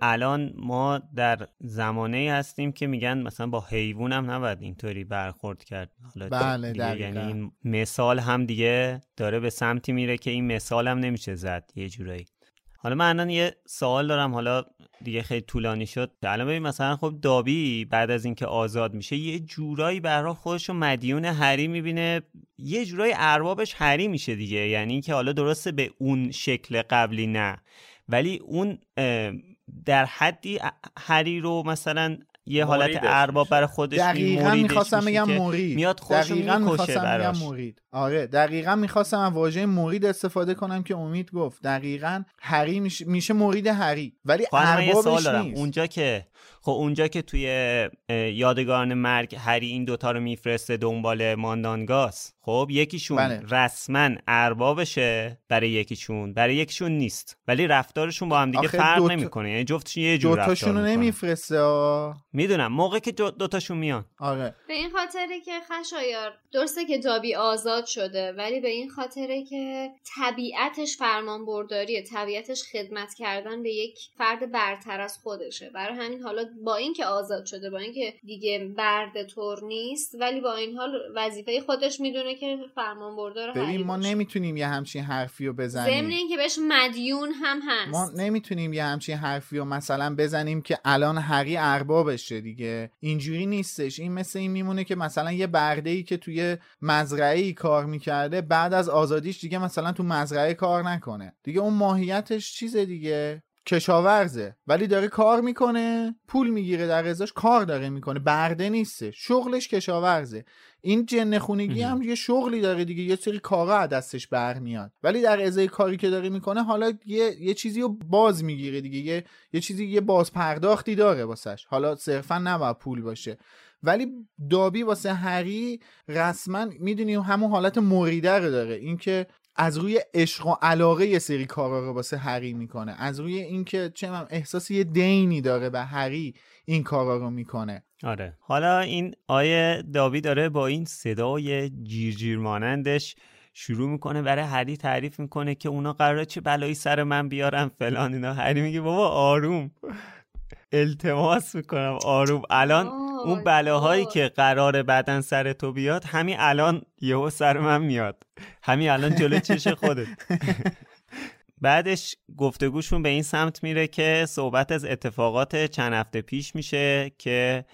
الان ما در زمانه هستیم که میگن مثلا با حیوان هم نباید اینطوری برخورد کرد. حالا بله دیگه. یعنی این مثال هم دیگه داره به سمتی میره که این مثال هم نمیشه زد یه جورایی. حالا من الان یه سوال دارم حالا دیگه خیلی طولانی شد. الان ببین مثلا خب دابی بعد از اینکه آزاد میشه یه جورایی حال خودش رو مدیون هری می‌بینه. یه جورایی اربابش هری میشه دیگه. یعنی اینکه حالا درسته به اون شکل قبلی نه. ولی اون در حدی هری رو مثلا یه حالت ارباب. برای خودش دقیقا مریدش می‌خواستم بگم مرید. میاد خودش می‌کشه می‌خواستم براش بگم مرید. آره دقیقا می‌خواستم از واژه مرید استفاده کنم که امید گفت. دقیقا هری میشه, میشه مرید هری ولی خب الان من یه سوال اربابش دارم. نیست. اونجا که خب اونجا که توی یادگاران مرگ هری این دوتا رو میفرسته دنبال ماندانگاس خب یکیشون بله. رسما اربابشه برای یکیشون برای یکیشون نیست. ولی رفتارشون با هم دیگه فرق دوتا- نمی‌کنه. یعنی جفتشون یه جور رفتار دوتاشون رو نمیفرسته. می‌دونم. موقع که دو- دوتاشون میان. آره. به این خاطره که خشایار درسته که دابی آزاد شده. ولی به این خاطره که طبیعتش فرمان برداریه طبیعتش خدمت کردن به یک فرد برتر از خودشه. برای همین حالا با اینکه آزاد شده با اینکه دیگه برد تور نیست ولی با این حال وظیفه خودش می‌دونه که فرمان بردار ببین ما نمی‌تونیم یه همچین حرفی رو ضمن بزنیم اینکه بهش مدیون هم هست. ما نمی‌تونیم یه همچین حرفی رو مثلا بزنیم که الان هری اربابشه دیگه. اینجوری نیستش. این مثل این میمونه که مثلا یه برده ای که توی مزرعه ای کار می‌کرده بعد از آزادیش دیگه مثلا تو مزرعه کار نکنه. دیگه اون ماهیتش چیزه دیگه؟ کشاورزه. ولی داره کار می‌کنه پول می‌گیره در ازاش کار داره می‌کنه. برده نیسته. شغلش کشاورزه. این جن خونگی هم یه شغلی داره دیگه. یه سری کارا از دستش برمیاد. ولی در ازای کاری که داره می‌کنه حالا یه, یه چیزی رو باز می‌گیره دیگه. یه, یه چیزی یه باز پرداختی داره واسش. حالا صرفا نباید پول باشه. ولی دابی واسه هری رسما می‌دونی همون حالت مریده رو داره. اینکه از روی عشق و علاقه یه سری کارا رو واسه هری می‌کنه. از روی اینکه چه من احساس یه دینی داره به هری این کارا رو می‌کنه. آره. حالا این آیه داوی داره با این صدای جیرجیر مانندش شروع می‌کنه برای هری تعریف می‌کنه که اونا قراره چه بلایی سر من بیارن فلان اینا. هری میگه بابا آروم. التماس می‌کنم آروم. الان آه، اون بلاهایی. که قراره بعدا سر تو بیاد همین الان یهو سر من میاد. همین الان جلو چش خودت. بعدش گفتگوشون به این سمت میره که صحبت از اتفاقات چند هفته پیش میشه که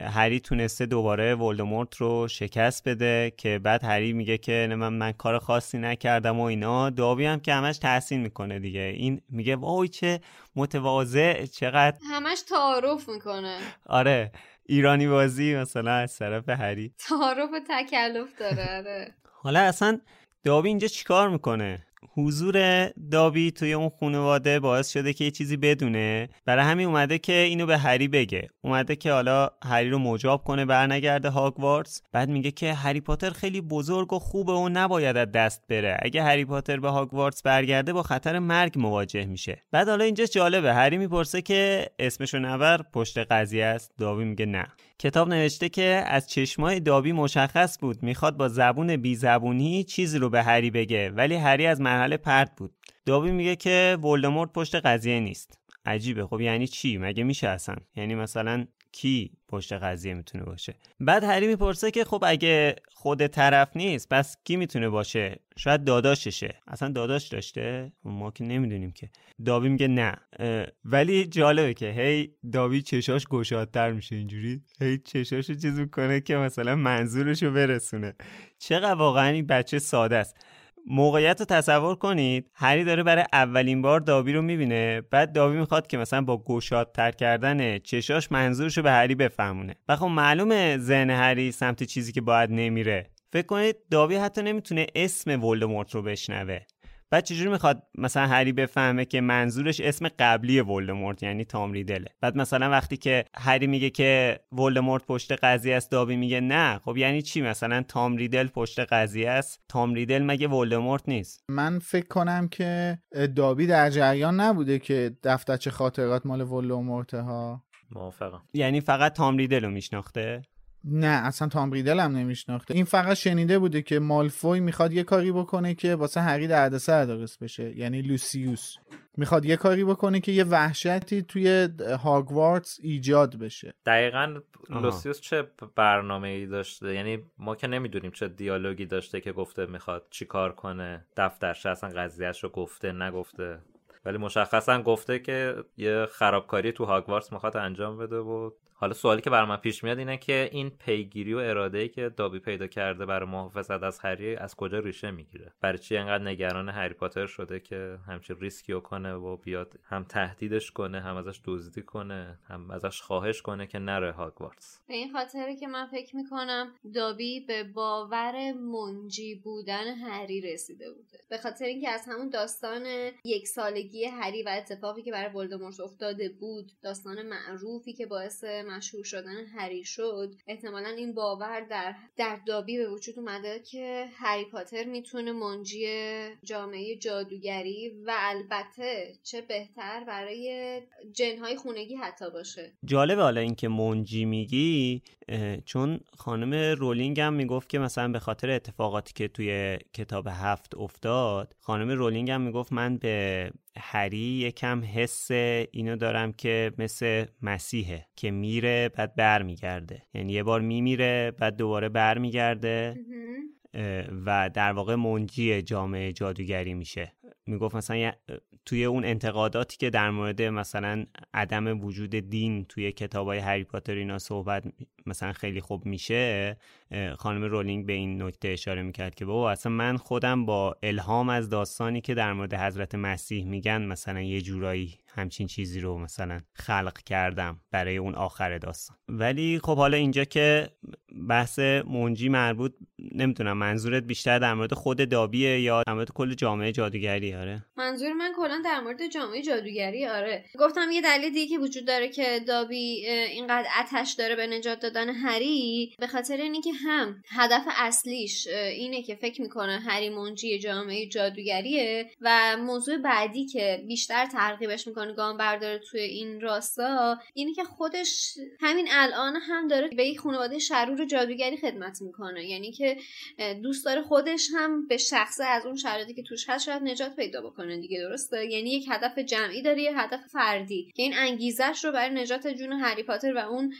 هری تونسته دوباره ولدمورت رو شکست بده که بعد هری میگه که نه من, من کار خاصی نکردم و اینا. داوی هم که همش تحسین می‌کنه دیگه. این میگه وای چه متواضع چقدر همش تعارف می‌کنه. آره. ایرانی بازی مثلا از طرف هری. تعارف تکلف داره آره. حالا اصلا دابی اینجا چیکار می‌کنه؟ حضور دابی توی اون خانواده باعث شده که یه چیزی بدونه. برای همین اومده که اینو به هری بگه. اومده که حالا هری رو مجاب کنه برنگرده هاگوارتس بعد میگه که هری پاتر خیلی بزرگ و خوبه و نباید از دست بره. اگه هری پاتر به هاگوارتس برگرده با خطر مرگ مواجه میشه. بعد حالا اینجا جالبه. هری می‌پرسه که اسمشو نبر پشت قضیه است. دابی میگه نه. کتاب نوشته که از چشمای دابی مشخص بود می‌خواد با زبون بی زبونی چیزی رو به هری بگه ولی هری از مرحله پرت بود. دابی میگه که ولدمورت پشت قضیه نیست. عجیبه. خب یعنی چی؟ مگه میشه اصلا؟ یعنی مثلا کی پشت قضیه می‌تونه باشه. بعد هری می‌پرسه که خب اگه خود طرف نیست پس کی می‌تونه باشه؟ شاید داداششه. اصلا داداش داشته؟ ما که نمی‌دونیم که. داوی میگه نه. ولی جالبه که هی داوی چشاش گشادتر میشه اینجوری. هی چشاشو چیز می‌کنه که مثلا منظورشو برسونه. چقدر واقعا این بچه ساده است. موقعیت رو تصور کنید هری داره برای اولین بار دابی رو می‌بینه بعد دابی می‌خواد که مثلا با گشادتر کردن چشاش منظورش رو به هری بفهمونه. و خب معلومه ذهن هری سمت چیزی که باید نمیره. فکر کنید دابی حتی نمی‌تونه اسم ولدمورت رو بشنوه. بعد چجوری می‌خواد مثلا هری بفهمه که منظورش اسم قبلی ولدمورت یعنی تام ریدله؟ بعد مثلا وقتی که هری میگه که ولدمورت پشت قضیه است دابی میگه نه. خب یعنی چی؟ مثلا تام ریدل پشت قضیه است. تام ریدل مگه ولدمورت نیست؟ من فکر کنم که دابی در جریان نبوده که دفترچه خاطرات مال ولومورته ها موافقم. یعنی فقط تام ریدل رو میشناخته؟ نه اصلا تام ریدل هم نمیشناخته. این فقط شنیده بوده که مالفوی می‌خواد یه کاری بکنه که واسه هری دردسر درست بشه یعنی لوسیوس. می‌خواد یه کاری بکنه که یه وحشتی توی هاگوارتس ایجاد بشه. دقیقا لوسیوس چه برنامه ای داشته؟ یعنی ما که نمی‌دونیم چه دیالوگی داشته که گفته می‌خواد چی کار کنه. دفترش اصلا قضیهش رو گفته نگفته. ولی مشخصا گفته که یه خرابکاری تو هاگوارتس می‌خواد انجام بده و حالا سوالی که بر من پیش میاد اینه که این پیگیری و اراده ای که دابی پیدا کرده برای محافظت از هری از کجا ریشه می‌گیره؟ برای چی انقدر نگران هری پاتر شده که همچین ریسکی کنه و بیاد هم تهدیدش کنه هم ازش دزدی کنه هم ازش خواهش کنه که نره هاگوارتس به این خاطره که من فکر می‌کنم دابی به باور منجی بودن هری رسیده بوده. به خاطر اینکه از همون داستان یک سالگی هری و اتفاقی که برای ولدمورت افتاده بود داستان معروفی که باعث مشهور شدن هری شد. احتمالا این باور در در دابی به وجود اومده که هری پاتر می‌تونه منجی جامعه جادوگری و البته چه بهتر برای جنهای خونگی حتی باشه. جالبه حالا اینکه منجی میگی چون خانم رولینگ هم می‌گفت که مثلا به خاطر اتفاقاتی که توی کتاب هفت افتاد خانم رولینگ هم می‌گفت من به هری یکم حس اینو دارم که مثل مسیحه که میره بعد برمیگرده. یعنی یه بار میمیره بعد دوباره برمیگرده. و در واقع منجی جامعه جادوگری میشه. می‌گفت مثلا توی اون انتقاداتی که در مورد مثلا عدم وجود دین توی کتاب های هری پاتر اینا صحبت مثلا خیلی خوب میشه خانم رولینگ به این نکته اشاره می‌کرد که بابا اصلا من خودم با الهام از داستانی که در مورد حضرت مسیح میگن مثلا یه جورایی همچین چیزی رو مثلا خلق کردم برای اون آخر داستان. ولی خب حالا اینجا که بحث منجی مربوط نمی‌تونم منظورت بیشتر در مورد خود دابیه یا در مورد کل جامعه جادوگری؟ آره. منظور من کلا در مورد جامعه جادوگری آره. گفتم یه دلیل دیگه وجود داره که دابی اینقدر اتش داره به نجات دادن هری به خاطر اینه که هم هدف اصلیش اینه که فکر می‌کنه هری منجی جامعه جادوگریه و موضوع بعدی که بیشتر ترغیبش می‌کنه گام برداره توی این راستا اینه که خودش همین الان هم داره به یک خانواده شرور جادوگری خدمت می‌کنه. یعنی که دوست داره خودش هم به شخصه از اون شرایطی که توش هست شاید نجات پیدا بکنه دیگه درسته؟ یعنی یک هدف جمعی داره یه هدف فردی که این انگیزش رو برای نجات جون هری پاتر و اون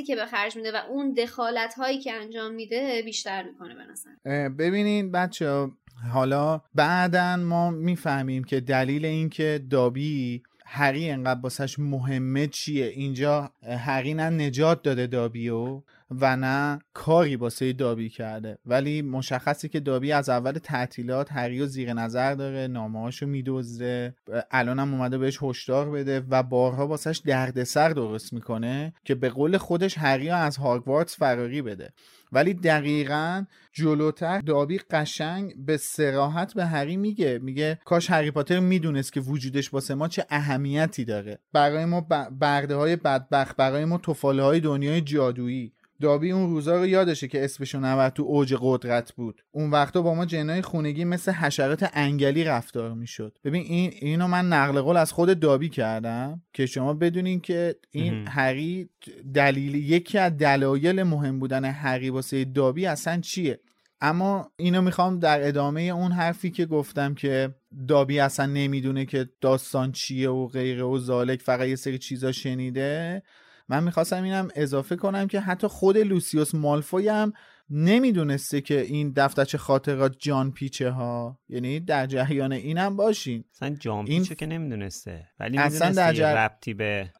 که به خرج میده و اون دخالت هایی که انجام میده بیشتر می‌کنه به نظر. ببینین بچه حالا بعدا ما می‌فهمیم که دلیل اینکه دابی هری انقدر باسش مهمه چیه؟ اینجا هری نه نجات داده دابیو و نه کاری باسه دابی کرده. ولی مشخصی که دابی از اول تعطیلات هری و زیر نظر داره نامه هاشو میدوزه الان هم اومده بهش هشدار بده و بارها باسش دردسر درست می‌کنه که به قول خودش هری از هاگوارتس فراری بده. ولی دقیقا جلوتر دابی قشنگ به سراحت به هری میگه. میگه کاش هری پاتر می‌دونست که وجودش واسه ما چه اهمیتی داره. برای ما برده های بدبخت برای ما توفاله های دنیای جادویی. دابی اون روزا رو یادشه که اسمشو نبرد تو اوج قدرت بود. اون وقتا با ما جنای خونگی مثل حشرات انگلی رفتار می‌شد. ببین این اینو من نقل قول از خود دابی کردم که شما بدونین که این هری دلیل یکی از دلایل مهم بودن هری واسه دابی اصلا چیه؟ اما اینو می‌خوام در ادامه اون حرفی که گفتم که دابی اصلا نمی‌دونه که داستان چیه و غیره و زالک فقط یه سری چیزا شنیده. من می‌خواستم اینم اضافه کنم که حتی خود لوسیوس مالفوی هم نمی‌دونسته که این دفترچه خاطرات جان پیچه ها یعنی در جریان اینم باشین. اصلا جان پیچه این... که نمی‌دونسته ولی اصلا در جر... ربطی به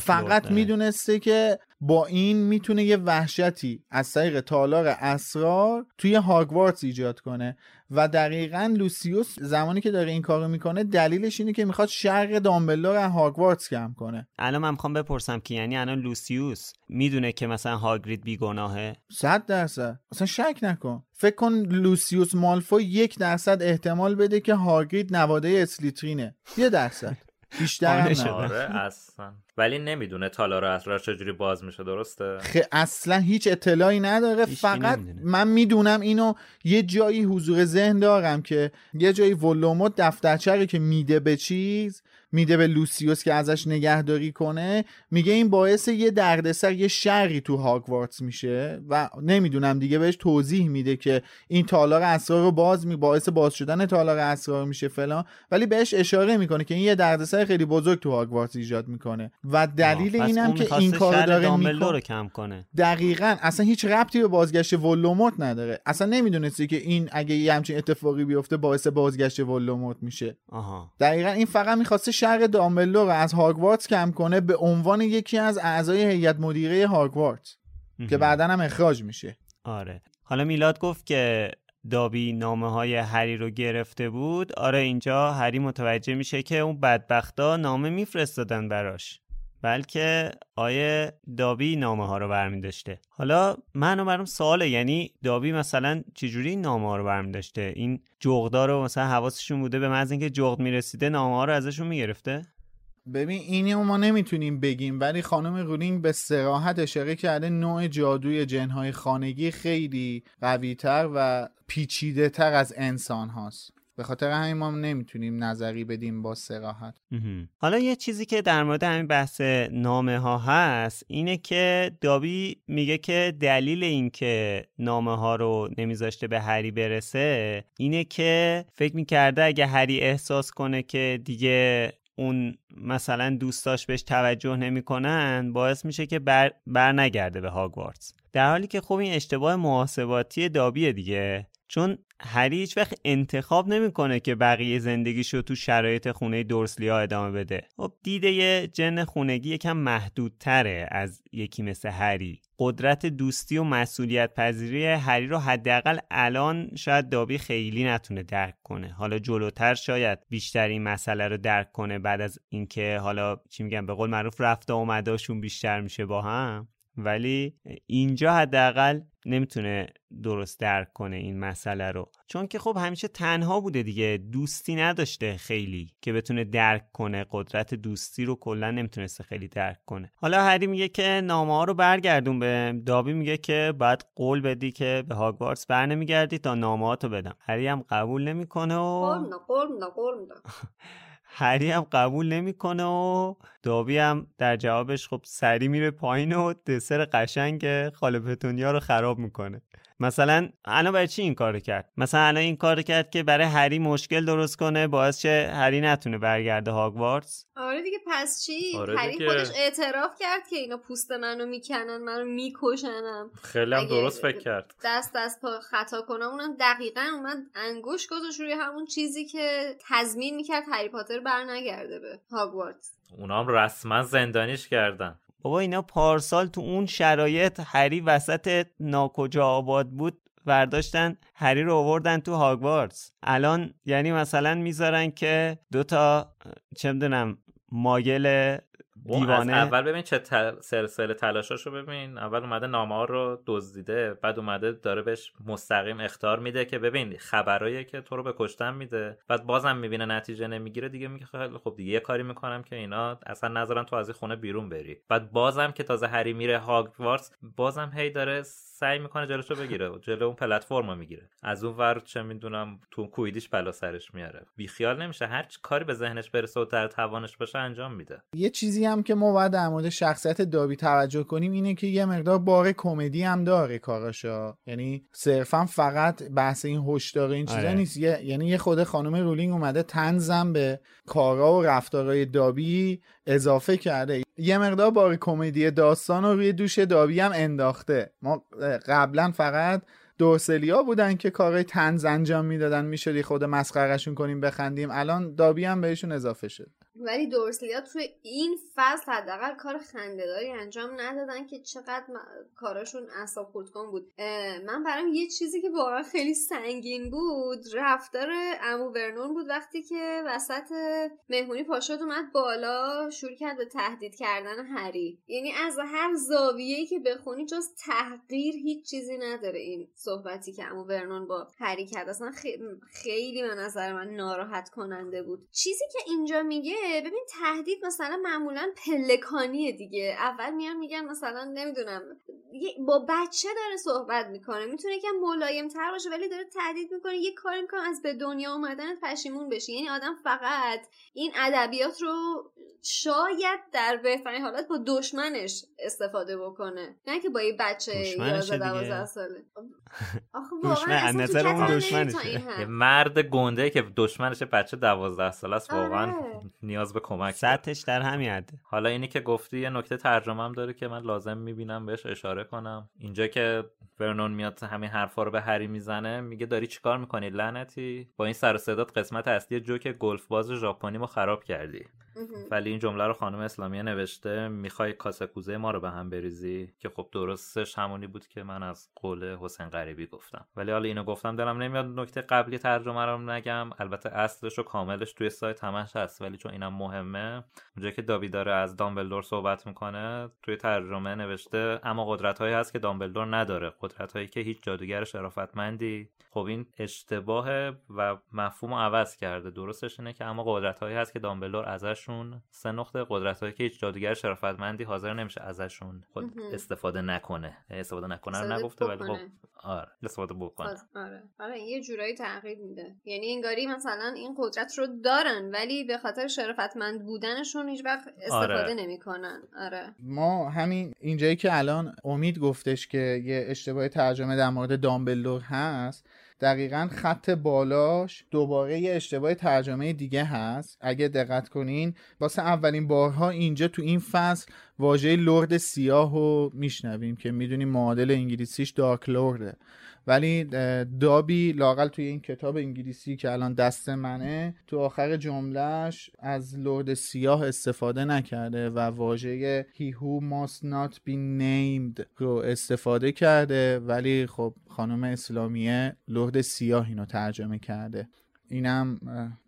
فقط می‌دونسته که با این می‌تونه یه وحشتی از طریق تالار اسرار توی هاگوارتس ایجاد کنه. و دقیقا لوسیوس زمانی که داره این کارو می‌کنه دلیلش اینه که می‌خواد شرق دامبلدور از هاگوارتس کم کنه. الان من می‌خوام بپرسم که یعنی الان لوسیوس می‌دونه که مثلا هاگرید بیگناهه؟ صد درصد. اصلا شک نکن. فکر کن لوسیوس مالفو یک درصد احتمال بده که هاگرید نواده اسلیترینه. یه درصد. بیشتر هم آره اصلا. ولی نمی‌دونه تالار اسرار چجوری باز میشه درسته؟ خ... اصلا هیچ اطلاعی نداره. فقط نمی‌دونه. من می‌دونم اینو یه جایی حضور ذهن دارم که یه جایی ولوموت دفترچه که میده به چیز میده به لوسیوس که ازش نگهداری کنه میگه این باعث یه دردسر یه شری تو هاگوارتس میشه و نمی‌دونم دیگه بهش توضیح میده که این تالار اسرار رو باز می باعث باز شدن تالار اسرار میشه فلان. ولی بهش اشاره می‌کنه که این یه دردسر خیلی بزرگ تو هاگوارتس ایجاد می‌کنه و دلیل اینم که این کارو داره می‌کنه رو کم کنه. دقیقا اصلا هیچ ربطی به بازگشت ولوموت نداره. اصلا نمی‌دونستی که این اگه یه همچین اتفاقی بیفته باعث بازگشت ولوموت میشه. آها. دقیقا این فقط می‌خواسته شر دامبلدور رو از هاگوارتس کم کنه به عنوان یکی از اعضای هیئت مدیره هاگوارتس که بعدا هم اخراج میشه. آره. حالا میلاد گفت که دابی نامه های هری رو گرفته بود. آره اینجا هری متوجه میشه که اون بدبختا نامه میفرستادن براش. بلکه آیه دابی نامه ها رو برمی داشته حالا منو برام سواله یعنی دابی مثلا چجوری این نامه ها رو برمی داشته این جغدا رو مثلا حواسشون بوده به محض اینکه جغد می‌رسیده نامه ها رو ازشون می‌گرفته؟ ببین اینو ما نمی‌تونیم بگیم ولی خانم رولینگ به سراحت اشاره کرده نوع جادوی جنهای خانگی خیلی قویتر و پیچیده تر از انسان هاست. به خاطر همین ما نمی‌تونیم نظری بدیم با سراحت. حالا یه چیزی که در مورد همین بحث نامه ها هست اینه که دابی میگه که دلیل اینکه نامه ها رو نمیذاشته به هری برسه اینه که فکر می‌کرده اگه هری احساس کنه که دیگه اون مثلا دوستاش بهش توجه نمی‌کنن باعث میشه که بر, بر نگرده به هاگوارتس. در حالی که خب این اشتباه محاسباتی دابیه دیگه. چون هری هیچ وقت انتخاب نمی‌کنه که بقیه زندگیشو تو شرایط خونه دورسلی ها ادامه بده. خب دیده یه جن خونگی یکم محدودتره از یکی مثل هری. قدرت دوستی و مسئولیت پذیری هری رو حداقل الان شاید دابی خیلی نتونه درک کنه. حالا جلوتر شاید بیشتر این مسئله رو درک کنه بعد از اینکه حالا چی میگم به قول معروف رفت و اومداشون بیشتر میشه با هم. ولی اینجا حداقل نمی‌تونه درست درک کنه این مسئله رو. چون که خب همیشه تنها بوده دیگه دوستی نداشته خیلی که بتونه درک کنه. قدرت دوستی رو کلا نمی‌تونسته خیلی درک کنه. حالا هری میگه که نامه ها رو برگردون به دابی میگه که باید قول بدی که به هاگوارتس بر نمیگردی تا نامه رو بدم. هری هم قبول نمی‌کنه و هری هم قبول نمی‌کنه و دابی هم در جوابش خب سری میره پایین و دسر قشنگ خاله پتونیا رو خراب می‌کنه. مثلا الان برای چی این کارو کرد؟ مثلا الان این کارو کرد که برای هری مشکل درست کنه باعث شه هری نتونه برگرده هاگوارتس آره دیگه پس چی؟ آره هری دیگه. خودش اعتراف کرد که اینا پوست منو می‌کنن منو میکشنم خیلی هم درست فکر کرد. دست دست پا خطا کنم اونم دقیقا اومد انگوش گذاشت روی همون چیزی که تضمین می‌کرد هری پاتر بر نگرده به هاگوارتس اونا هم رسما زندانیش کردن. بابا اینا پارسال تو اون شرایط هری وسط ناکجا آباد بود برداشتن هری رو آوردن تو هاگوارتس الان یعنی مثلا می‌ذارن که دوتا چه می‌دونم ماگل اون از دیوانه. اول ببین چه ت... سلسله تلاشاشو ببین. اول اومده نامه ها رو دزدیده بعد اومده داره بهش مستقیم اختار میده که ببین خبرایی که تو رو به کشتن میده. بعد بازم می‌بینه نتیجه نمی‌گیره دیگه میگه خیلی خب دیگه یه کاری می‌کنم که اینا اصلا نذارن تو از این خونه بیرون بری. بعد بازم که تازه هری میره هاگوارتس بازم هی داره سعی می‌کنه جلوشو بگیره جلو اون پلتفرم رو می‌گیره. از اون ور چه می‌دونم تو کویدیش بلا سرش میاره بیخیال نمیشه هر چی کاری به ذهنش برسه و در توانش باشه انجام میده. یه چیزی هم که ما باید در مورد شخصیت دابی توجه کنیم اینه که یه مقدار بار کمدی هم داره کاراشا یعنی صرفا فقط بحث این هشدار این چیزا آره. نیست. یه- یعنی یه خود خانم رولینگ اومده تنزم به کارا و رفتارهای دابی اضافه کرده. یه مقدار بار کمدی داستان رو روی دوش دابی هم انداخته. ما اه، قبلا فقط دورسلیا بودن که کارهای تنز انجام می‌دادن. می‌شد یه خود مسخرهشون کنیم بخندیم. الان دابی هم بهشون اضافه شد. ولی دورسلیا توی این فصل حداقل کار خندهداری انجام ندادن که چقدر م- کاراشون اعصاب خردکن بود. من برام یه چیزی که واقعا خیلی سنگین بود رفتار امو ورنون بود وقتی که وسط مهمونی پاشد اومد بالا شروع کرد به تهدید کردن هری. یعنی از هر زاویه‌ای که بخونی جز تحقیر هیچ چیزی نداره این صحبتی که امو ورنون با هری کرد. اصلا خی- خیلی به نظر من ناراحت کننده بود. چیزی که اینجا میگه ببین تهدید مثلا معمولا پلکانیه دیگه. اول میان میگن مثلا نمی‌دونم با بچه داره صحبت می‌کنه. می‌تونه یکم ملایم تر باشه ولی داره تهدید می‌کنه. یه کاری می‌کنه از به دنیا اومدن پشیمون بشی یعنی آدم فقط این ادبیات رو شاید در بهترین حالت با دشمنش استفاده بکنه. نه که با یه بچه 11 12 ساله. آخه واقعا نظر اون دشمنشه. مرد گنده که دشمنش بچه 12 ساله است واقعا آره. نیاز به کمک سطحش در همین حده. حالا اینی که گفتی یه نکته ترجمه هم داره که من لازم می‌بینم بهش اشاره کنم. اینجا که ورنون میاد همین حرفا رو به هری می‌زنه میگه داری چیکار می‌کنی؟ لعنتی. با این سر صدات قسمت اصلی جوک گلف باز ژاپنی ما خراب کردی. ولی این جمله رو خانم اسلامیه نوشته می‌خوای کاسکوزه ما رو به هم بریزی؟ که خب درستش همونی بود که من از قول حسین غریبی گفتم. ولی حالا اینو گفتم دلم نمیاد نکته قبلی ترجمه رو نگم. البته اصلش و کاملش توی سایت همش هست ولی چون اینم مهمه اونجا که دابی داره از دامبلدور صحبت می‌کنه توی ترجمه نوشته اما قدرت هایی هست که دامبلدور نداره. قدرت هایی که هیچ جادوگر شرافتمندی. خب این اشتباه و مفهوم عوض کرده. درستش اینه که اما قدرت هایی هست که دامبلدور ازشون. سه نقطه قدرت هایی که هیچ جادوگر شرافتمندی حاضر نمیشه ازشون خود استفاده نکنه. استفاده نکنه رو نگفته ولی خب آره استفاده بکنه. آره. آره یه جورایی تغییر میده. یعنی انگاری مثلا این قدرت رو دارن ولی به خاطر شرافتمند بودنشون هیچ وقت استفاده آره. نمی‌کنن. آره. ما همین اینجایی که الان امید گفتش که یه اشتباه ترجمه در مورد دامبلدور هست دقیقا خط بالاش دوباره یه اشتباه ترجمه دیگه هست. اگه دقت کنین واسه اولین بارها اینجا تو این فصل واژه لرد سیاه رو میشنویم که می‌دونیم معادل انگلیسیش دارک لورده ولی دابی لاقل توی این کتاب انگلیسی که الان دست منه تو آخر جملهش از لرد سیاه استفاده نکرده و واژه he who must not be named رو استفاده کرده. ولی خب خانم اسلامیه لرد سیاه اینو ترجمه کرده. اینم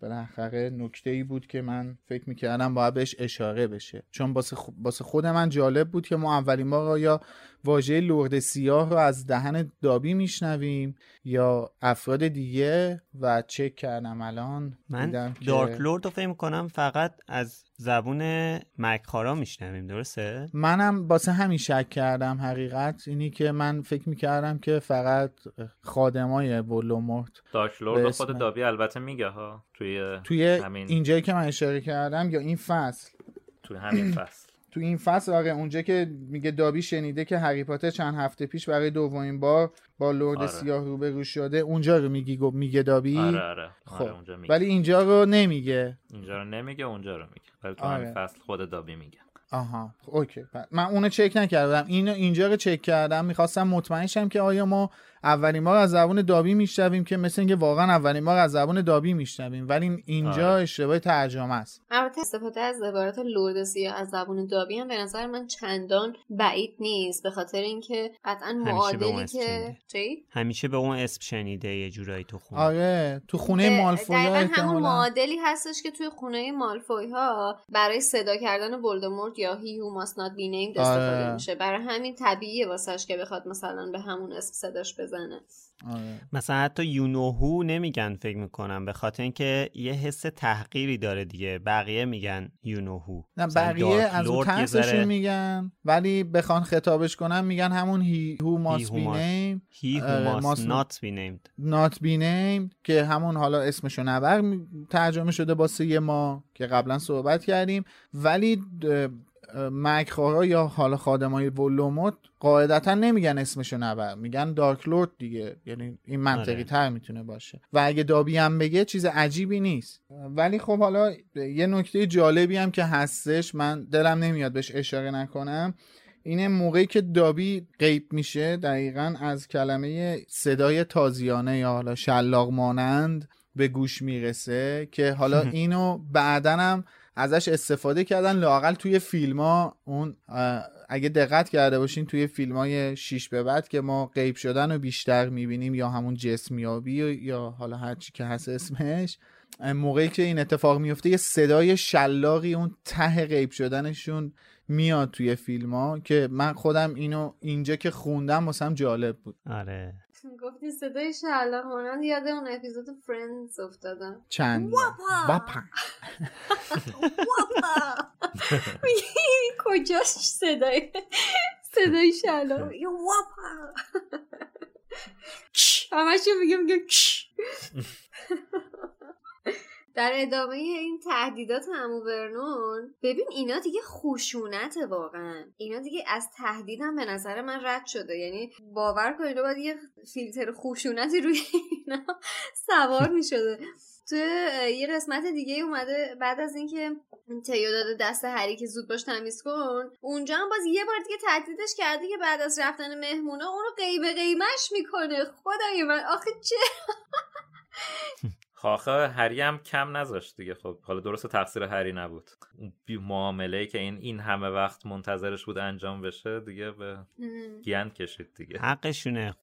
بالاخره نکته ای بود که من فکر می‌کردم باید بهش اشاره بشه. چون باسه خود من جالب بود که ما اولین بار آیا واژه لرد سیاه رو از دهن دابی میشنویم یا افراد دیگه و چک کردم الان. من دارک لورد رو فکر کنم فقط از زبون مکخارا میشنویم درسته؟ منم باسه همین شک کردم حقیقت. اینی که من فکر می‌کردم که فقط خادمای ولومورت دارک لورد خود دابی البته میگه ها توی توی همین... اینجایی که من اشاره کردم یا این فصل؟ توی همین فصل. تو این فصل آره اونجا که میگه دابی شنیده که هری پاتر چند هفته پیش برای دومین بار با لرد آره. سیاه روبرو شده اونجا رو میگی میگه دابی؟ آره آره. خب. آره اونجا میگه. ولی اینجا رو نمیگه. اینجا رو نمیگه اونجا رو میگه. ولی تو آره. همین فصل خود دابی میگه. آها. اوکی. من اونو چک نکردم. اینو اینجا رو چک کردم. می‌خواستم مطمئن شم که آیا ما اولین بار از زبان دابی میشنویم که مثل اینکه واقعا اولین بار از زبان دابی میشنویم ولی اینجا آره. اشتباه ترجمه است. البته استفاده از عبارت لرد سیاه از زبان دابی هم به نظر من چندان بعید نیست به خاطر اینکه قطعا معادلی که چی؟ همیشه به اون اسم شنیده یه جورایی تو خونه. آره تو خونه مالفوی ها دقیقا همون معادلی هستش که توی خونه مالفوی ها برای صدا کردن ولدمورت یا هی هو ماست نات بی استفاده آره. میشه. برای همین طبیعیه واسش که بخواد مثلا به همون اسم صداش بزنه آره. مثلا حتی یونوهو نمیگن فکر می‌کنم به خاطر اینکه یه حس تحقیری داره دیگه. بقیه میگن یونوهو نه بقیه از اون ترسشون میگن ولی بخوان خطابش کنن میگن همون هی هو ماست بی نیم هی هو ماست نات بی نیمد نات بی نیم که همون حالا اسمشو نبر ترجمه شده با سه ما که قبلا صحبت کردیم. ولی مکخارا یا حالا خادمای ولوموت قاعدتا نمیگن اسمشو نبر میگن دارک لورد دیگه. یعنی این منطقی تر می‌تونه باشه. و اگه دابی هم بگه چیز عجیبی نیست. ولی خب حالا یه نکته جالبی هم که هستش من دلم نمیاد بهش اشاره نکنم اینه موقعی که دابی غیب میشه دقیقا از کلمه صدای تازیانه یا حالا شلاق مانند به گوش می‌رسه که حالا اینو بعدنم ازش استفاده کردن لاقل توی فیلم ها اون اگه دقت کرده باشین توی فیلم های شیش به بعد که ما غیب شدن رو بیشتر می‌بینیم یا همون جسمیابی یا حالا هرچی که هست اسمش موقعی که این اتفاق میفته یه صدای شلاقی اون ته غیب شدنشون میاد توی فیلم ها که من خودم اینو اینجا که خوندم واسم جالب بود. آره. گفتی صدای شعلق مانند یاد اون اپیزود فرندز افتادم. چند واپا واپا کجاش صدای صدای شعلق میگه واپا همش میگه میگه در ادامه این تهدیدات همو ورنون ببین اینا دیگه خشونت واقعا. اینا دیگه از تهدیدم به نظر من رد شده. یعنی باور کنید باید یه فیلتر خشونتی روی اینا سوار می شده تو یه قسمت دیگه اومده بعد از اینکه تیو داده دست هری که زود باش تمیز کن اونجا هم باز یه بار دیگه تهدیدش کرده که بعد از رفتن مهمونا اونو قیمه قیمش می‌کنه. خدای من آخه چه آخه هری هم کم نذاشت دیگه. خب حالا درست تقصیر هری نبود. معامله که این این همه وقت منتظرش بود انجام بشه دیگه به گند کشید دیگه. حقشونه.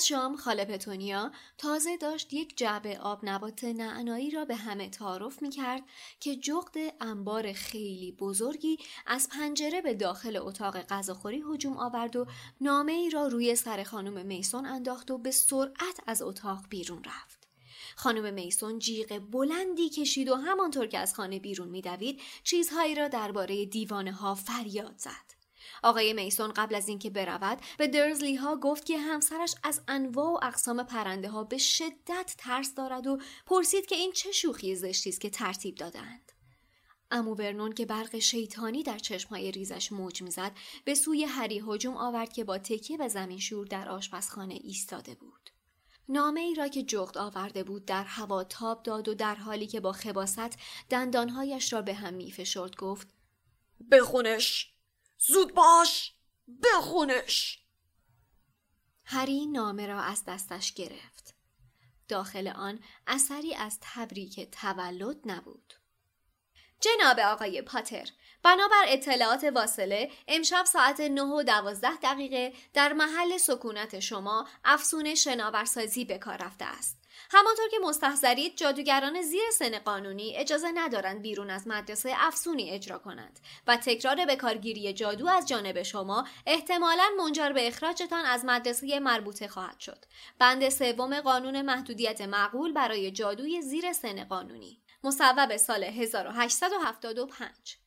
از شام خاله پتونیا تازه داشت یک جعبه آب نبات نعنایی را به همه تعارف می کرد که جغد انبار خیلی بزرگی از پنجره به داخل اتاق غذاخوری هجوم آورد و نامه ای را روی سر خانم میسون انداخت و به سرعت از اتاق بیرون رفت. خانم میسون جیغ بلندی کشید و همانطور که از خانه بیرون میدوید چیزهایی را درباره دیوانه ها فریاد زد. آقای میسون قبل از اینکه برود به درزلی ها گفت که همسرش از انواع و اقسام پرنده ها به شدت ترس دارد و پرسید که این چه شوخی زشتی است که ترتیب دادند. امو ورنون که برق شیطانی در چشمهای ریزش موج می‌زد به سوی هری هجوم آورد که با تکیه به زمین شور در آشپزخانه ایستاده بود. نامه ای را که جغد آورده بود در هوا تاب داد و در حالی که با خباست دندانهایش را به هم میفشرد گفت بخونش زود باش بخونش. هری نامه را از دستش گرفت. داخل آن اثری از تبریک تولد نبود. جناب آقای پاتر بنابر اطلاعات واصله امشب ساعت 9 و 12 دقیقه در محل سکونت شما افسون شناورسازی به کار رفته است. همانطور که مستحضرید جادوگران زیر سن قانونی اجازه ندارند بیرون از مدرسه افسونی اجرا کنند و تکرار به کارگیری جادو از جانب شما احتمالا منجر به اخراجتان از مدرسه مربوطه خواهد شد. بند سوم قانون محدودیت معقول برای جادوی زیر سن قانونی. مصوب سال 1875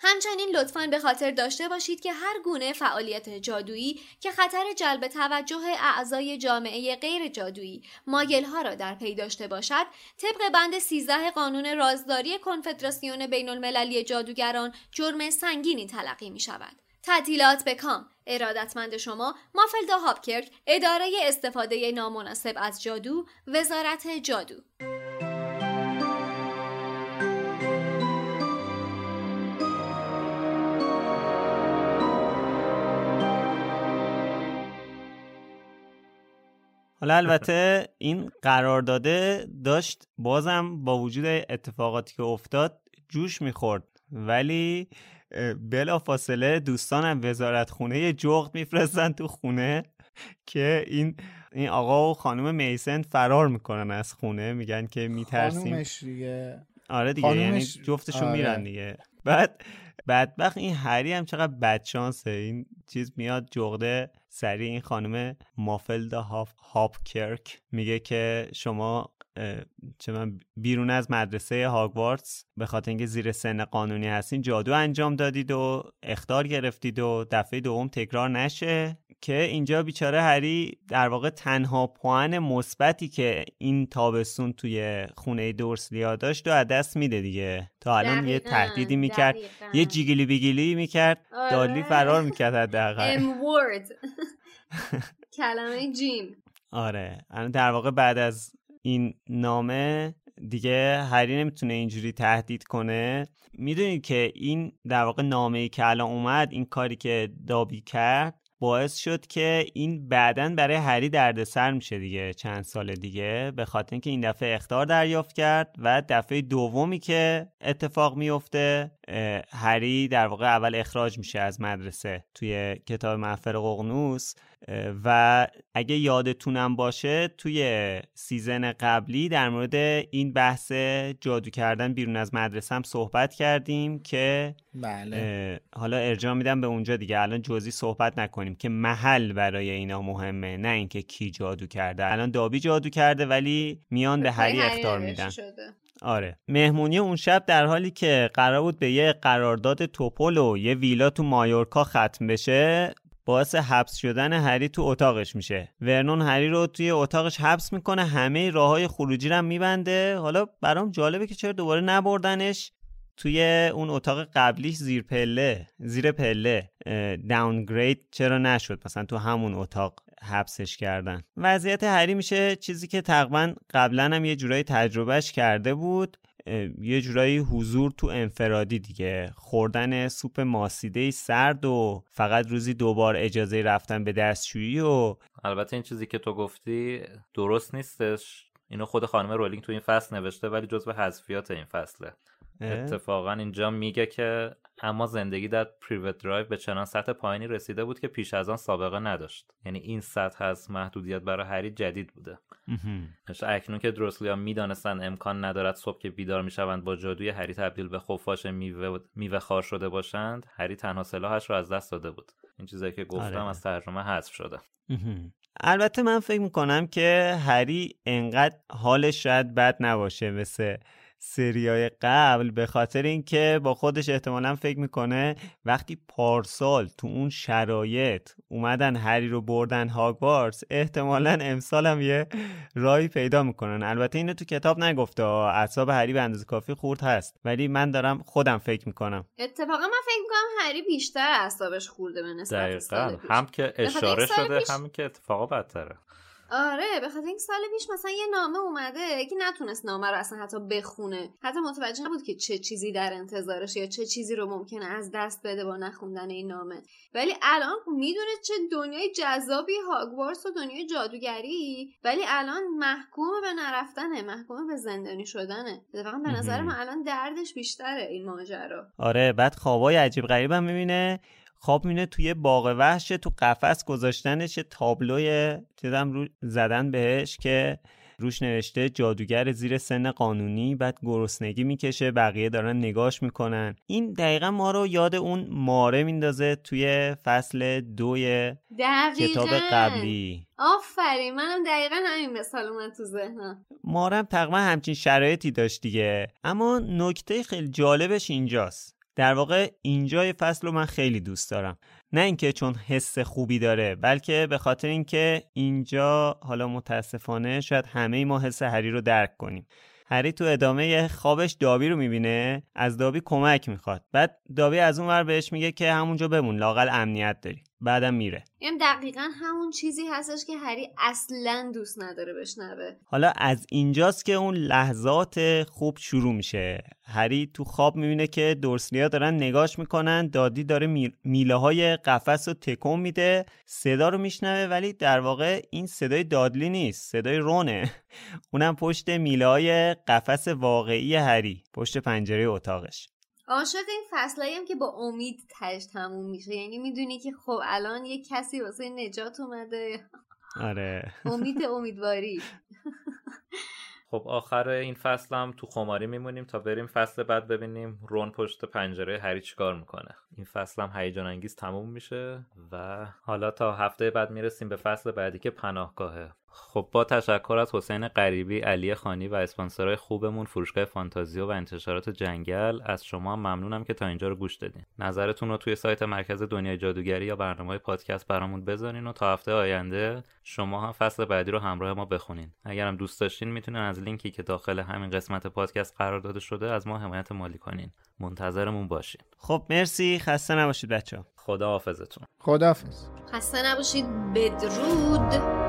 همچنین لطفا به خاطر داشته باشید که هر گونه فعالیت جادویی که خطر جلب توجه اعضای جامعه غیر جادویی ماگلها را در پی داشته باشد طبق بند 13 قانون رازداری کنفدراسیون بین المللی جادوگران جرم سنگینی تلقی می شود. تعطیلات به کام ارادتمند شما مافلدا هاپکرک اداره استفاده نامناسب از جادو وزارت جادو حالا البته این قرارداده داشت بازم با وجود اتفاقاتی که افتاد جوش می‌خورد. ولی بلا فاصله دوستانم وزارت خونه جغد میفرستن تو خونه که این این آقا و خانم میسن فرار می‌کنن از خونه. میگن که میترسیم. خانومش دیگه. آره دیگه یعنی جفتشون آره. میرن دیگه. بعد بدبخت این هری هم چقدر بدشانسه. این چیز میاد جغده سری این خانم مافلدا هاپ, هاپ کرک میگه که شما چه من بیرون از مدرسه هاگوارتس به خاطر اینکه زیر سن قانونی هستین جادو انجام دادید و اختار گرفتید و دفعه دوم تکرار نشه. که اینجا بیچاره هری در واقع تنها پوان مثبتی که این تابستون توی خونه دورسلیا داشت و دست میده دیگه. تا الان یه تهدیدی می‌کرد یه جیگیلی بیگیلی می‌کرد آره. دالی فرار می‌کرد حداقل. ام ورد کلمه جیم. آره. در واقع بعد از این نامه دیگه هری نمی‌تونه اینجوری تهدید کنه. می‌دونید که این در واقع نامه ای که الان اومد این کاری که دابی کرد باعث شد که این بعدا برای هری دردسر میشه دیگه چند سال دیگه به خاطر اینکه این دفعه اختار دریافت کرد و دفعه دومی که اتفاق میفته هری در واقع اول اخراج میشه از مدرسه توی کتاب محفر ققنوس و اگه یادتونم باشه توی سیزن قبلی در مورد این بحث جادو کردن بیرون از مدرسه هم صحبت کردیم که بله. حالا ارجاع میدم به اونجا دیگه. الان جزئی صحبت نکنیم که محل برای اینا مهمه نه اینکه کی جادو کرده. الان دابی جادو کرده ولی میان به هری اختار میدن. آره. مهمونی اون شب در حالی که قرار بود به یه قرارداد توپل و یه ویلا تو مایورکا ختم بشه باعث حبس شدن هری تو اتاقش میشه. ورنون هری رو توی اتاقش حبس می‌کنه همه راه های خروجی رو میبنده. حالا برام جالبه که چرا دوباره نبردنش توی اون اتاق قبلیش زیر پله زیر پله داونگرید چرا نشد؟ مثلا تو همون اتاق حبسش کردن. وضعیت هری میشه چیزی که تقریبا قبلا هم یه جورایی تجربهش کرده بود یه جورایی حضور تو انفرادی دیگه. خوردن سوپ ماسیده سرد و فقط روزی دوبار اجازه رفتن به دستشویی و البته این چیزی که تو گفتی درست نیستش. اینو خود خانم رولینگ تو این فصل نوشته ولی جزو حذفیات این فصله. اتفاقا اینجا میگه که اما زندگی در پریوت درایو به چنان سطح پایینی رسیده بود که پیش از آن سابقه نداشت. یعنی این سطح از محدودیت برای هری جدید بوده. اکنون که دورسلیا می‌دانستن امکان ندارد صبح که بیدار می‌شوند با جادوی هری تبدیل به خفاش میوه, میوه خوار شده باشند هری تنها سلاحش را از دست داده بود. این چیزایی که گفتم آره. از ترجمه حذف شده. البته من فکر می‌کنم که هری انقدر حالش شاید بد نباشه مثل سریای قبل به خاطر اینکه با خودش احتمالا فکر می‌کنه وقتی پارسال تو اون شرایط اومدن هری رو بردن هاگوارتس احتمالا امسال هم یه رای پیدا می‌کنن. البته اینو تو کتاب نگفته اعصاب هری به اندازه کافی خورد هست. ولی من دارم خودم فکر می‌کنم. اتفاقا من فکر می‌کنم هری بیشتر اعصابش خورده به نسبت هم که اشاره شده هم که اتفاقا بدتره. آره به خاطر اینکه سال پیش مثلا یه نامه اومده که نتونست نامه رو اصلا حتی بخونه. حتی متوجه نبود که چه چیزی در انتظارش یا چه چیزی رو ممکنه از دست بده با نخوندن این نامه. ولی الان می‌دونه چه دنیای جذابی هاگوارتس و دنیای جادوگری ولی الان محکوم به نرفتنه محکوم به زندانی شدنه. اتفاقا به نظر من الان دردش بیشتره این ماجرا. آره بعد خوابای عجیب غریبم می‌بینه. خواب میونه توی باغ وحش تو قفس گذاشتنش تابلوی چیزم رو زدن بهش که روش نوشته جادوگر زیر سن قانونی بعد گرسنگی می‌کشه بقیه دارن نگاش می‌کنن. این دقیقا ما رو یاد اون ماره میندازه توی فصل دوی کتاب قبلی. آفرین منم دقیقا همین مثال اومد تو ذهنم. مارم تقریبا همچین شرایطی داشت دیگه. اما نکته خیلی جالبش اینجاست. در واقع اینجای فصل رو من خیلی دوست دارم. نه اینکه چون حس خوبی داره بلکه به خاطر اینکه اینجا حالا متاسفانه شاید همه ما حس هری رو درک کنیم. هری تو ادامه خوابش دابی رو می‌بینه از دابی کمک می‌خواد. بعد دابی از اون ور بهش میگه که همونجا بمون لاقل امنیت داری. بعدم میره. این دقیقا همون چیزی هستش که هری اصلا دوست نداره بشنوه. حالا از اینجاست که اون لحظات خوب شروع میشه. هری تو خواب می‌بینه که دورسلیا دارن نگاش می‌کنن. دادی داره میله های قفس رو تکون میده. صدا رو میشنوه ولی در واقع این صدای دادلی نیست. صدای رونه. اونم پشت میله های قفس واقعی هری. پشت پنجره اتاقش. عاشق این فصلایی هم که با امید تش تموم میشه. یعنی می‌دونی که خب الان یه کسی واسه نجات اومده. آره. امید امیدواری. خب آخر این فصل هم تو خماری میمونیم تا بریم فصل بعد ببینیم رون پشت پنجره هری چیکار می‌کنه. این فصل هم هیجان انگیز تموم میشه و حالا تا هفته بعد می‌رسیم به فصل بعدی که پناهگاهه. خب با تشکر از حسین غریبی علی خانی و اسپانسرهای خوبمون فروشگاه فانتازیو و انتشارات جنگل از شما هم ممنونم که تا اینجا رو گوش دادین. نظرتون رو توی سایت مرکز دنیای جادوگری یا برنامه پادکست برامون بذارین و تا هفته آینده شما هم فصل بعدی رو همراه ما بخونین. اگرم دوست داشتین می‌تونین از لینکی که داخل همین قسمت پادکست قرار داده شده از ما حمایت مالی کنین. منتظرمون باشین. خب مرسی. خسته نباشید بچه خدا حافظتون خدا حافظ خسته نباشید. بدرود.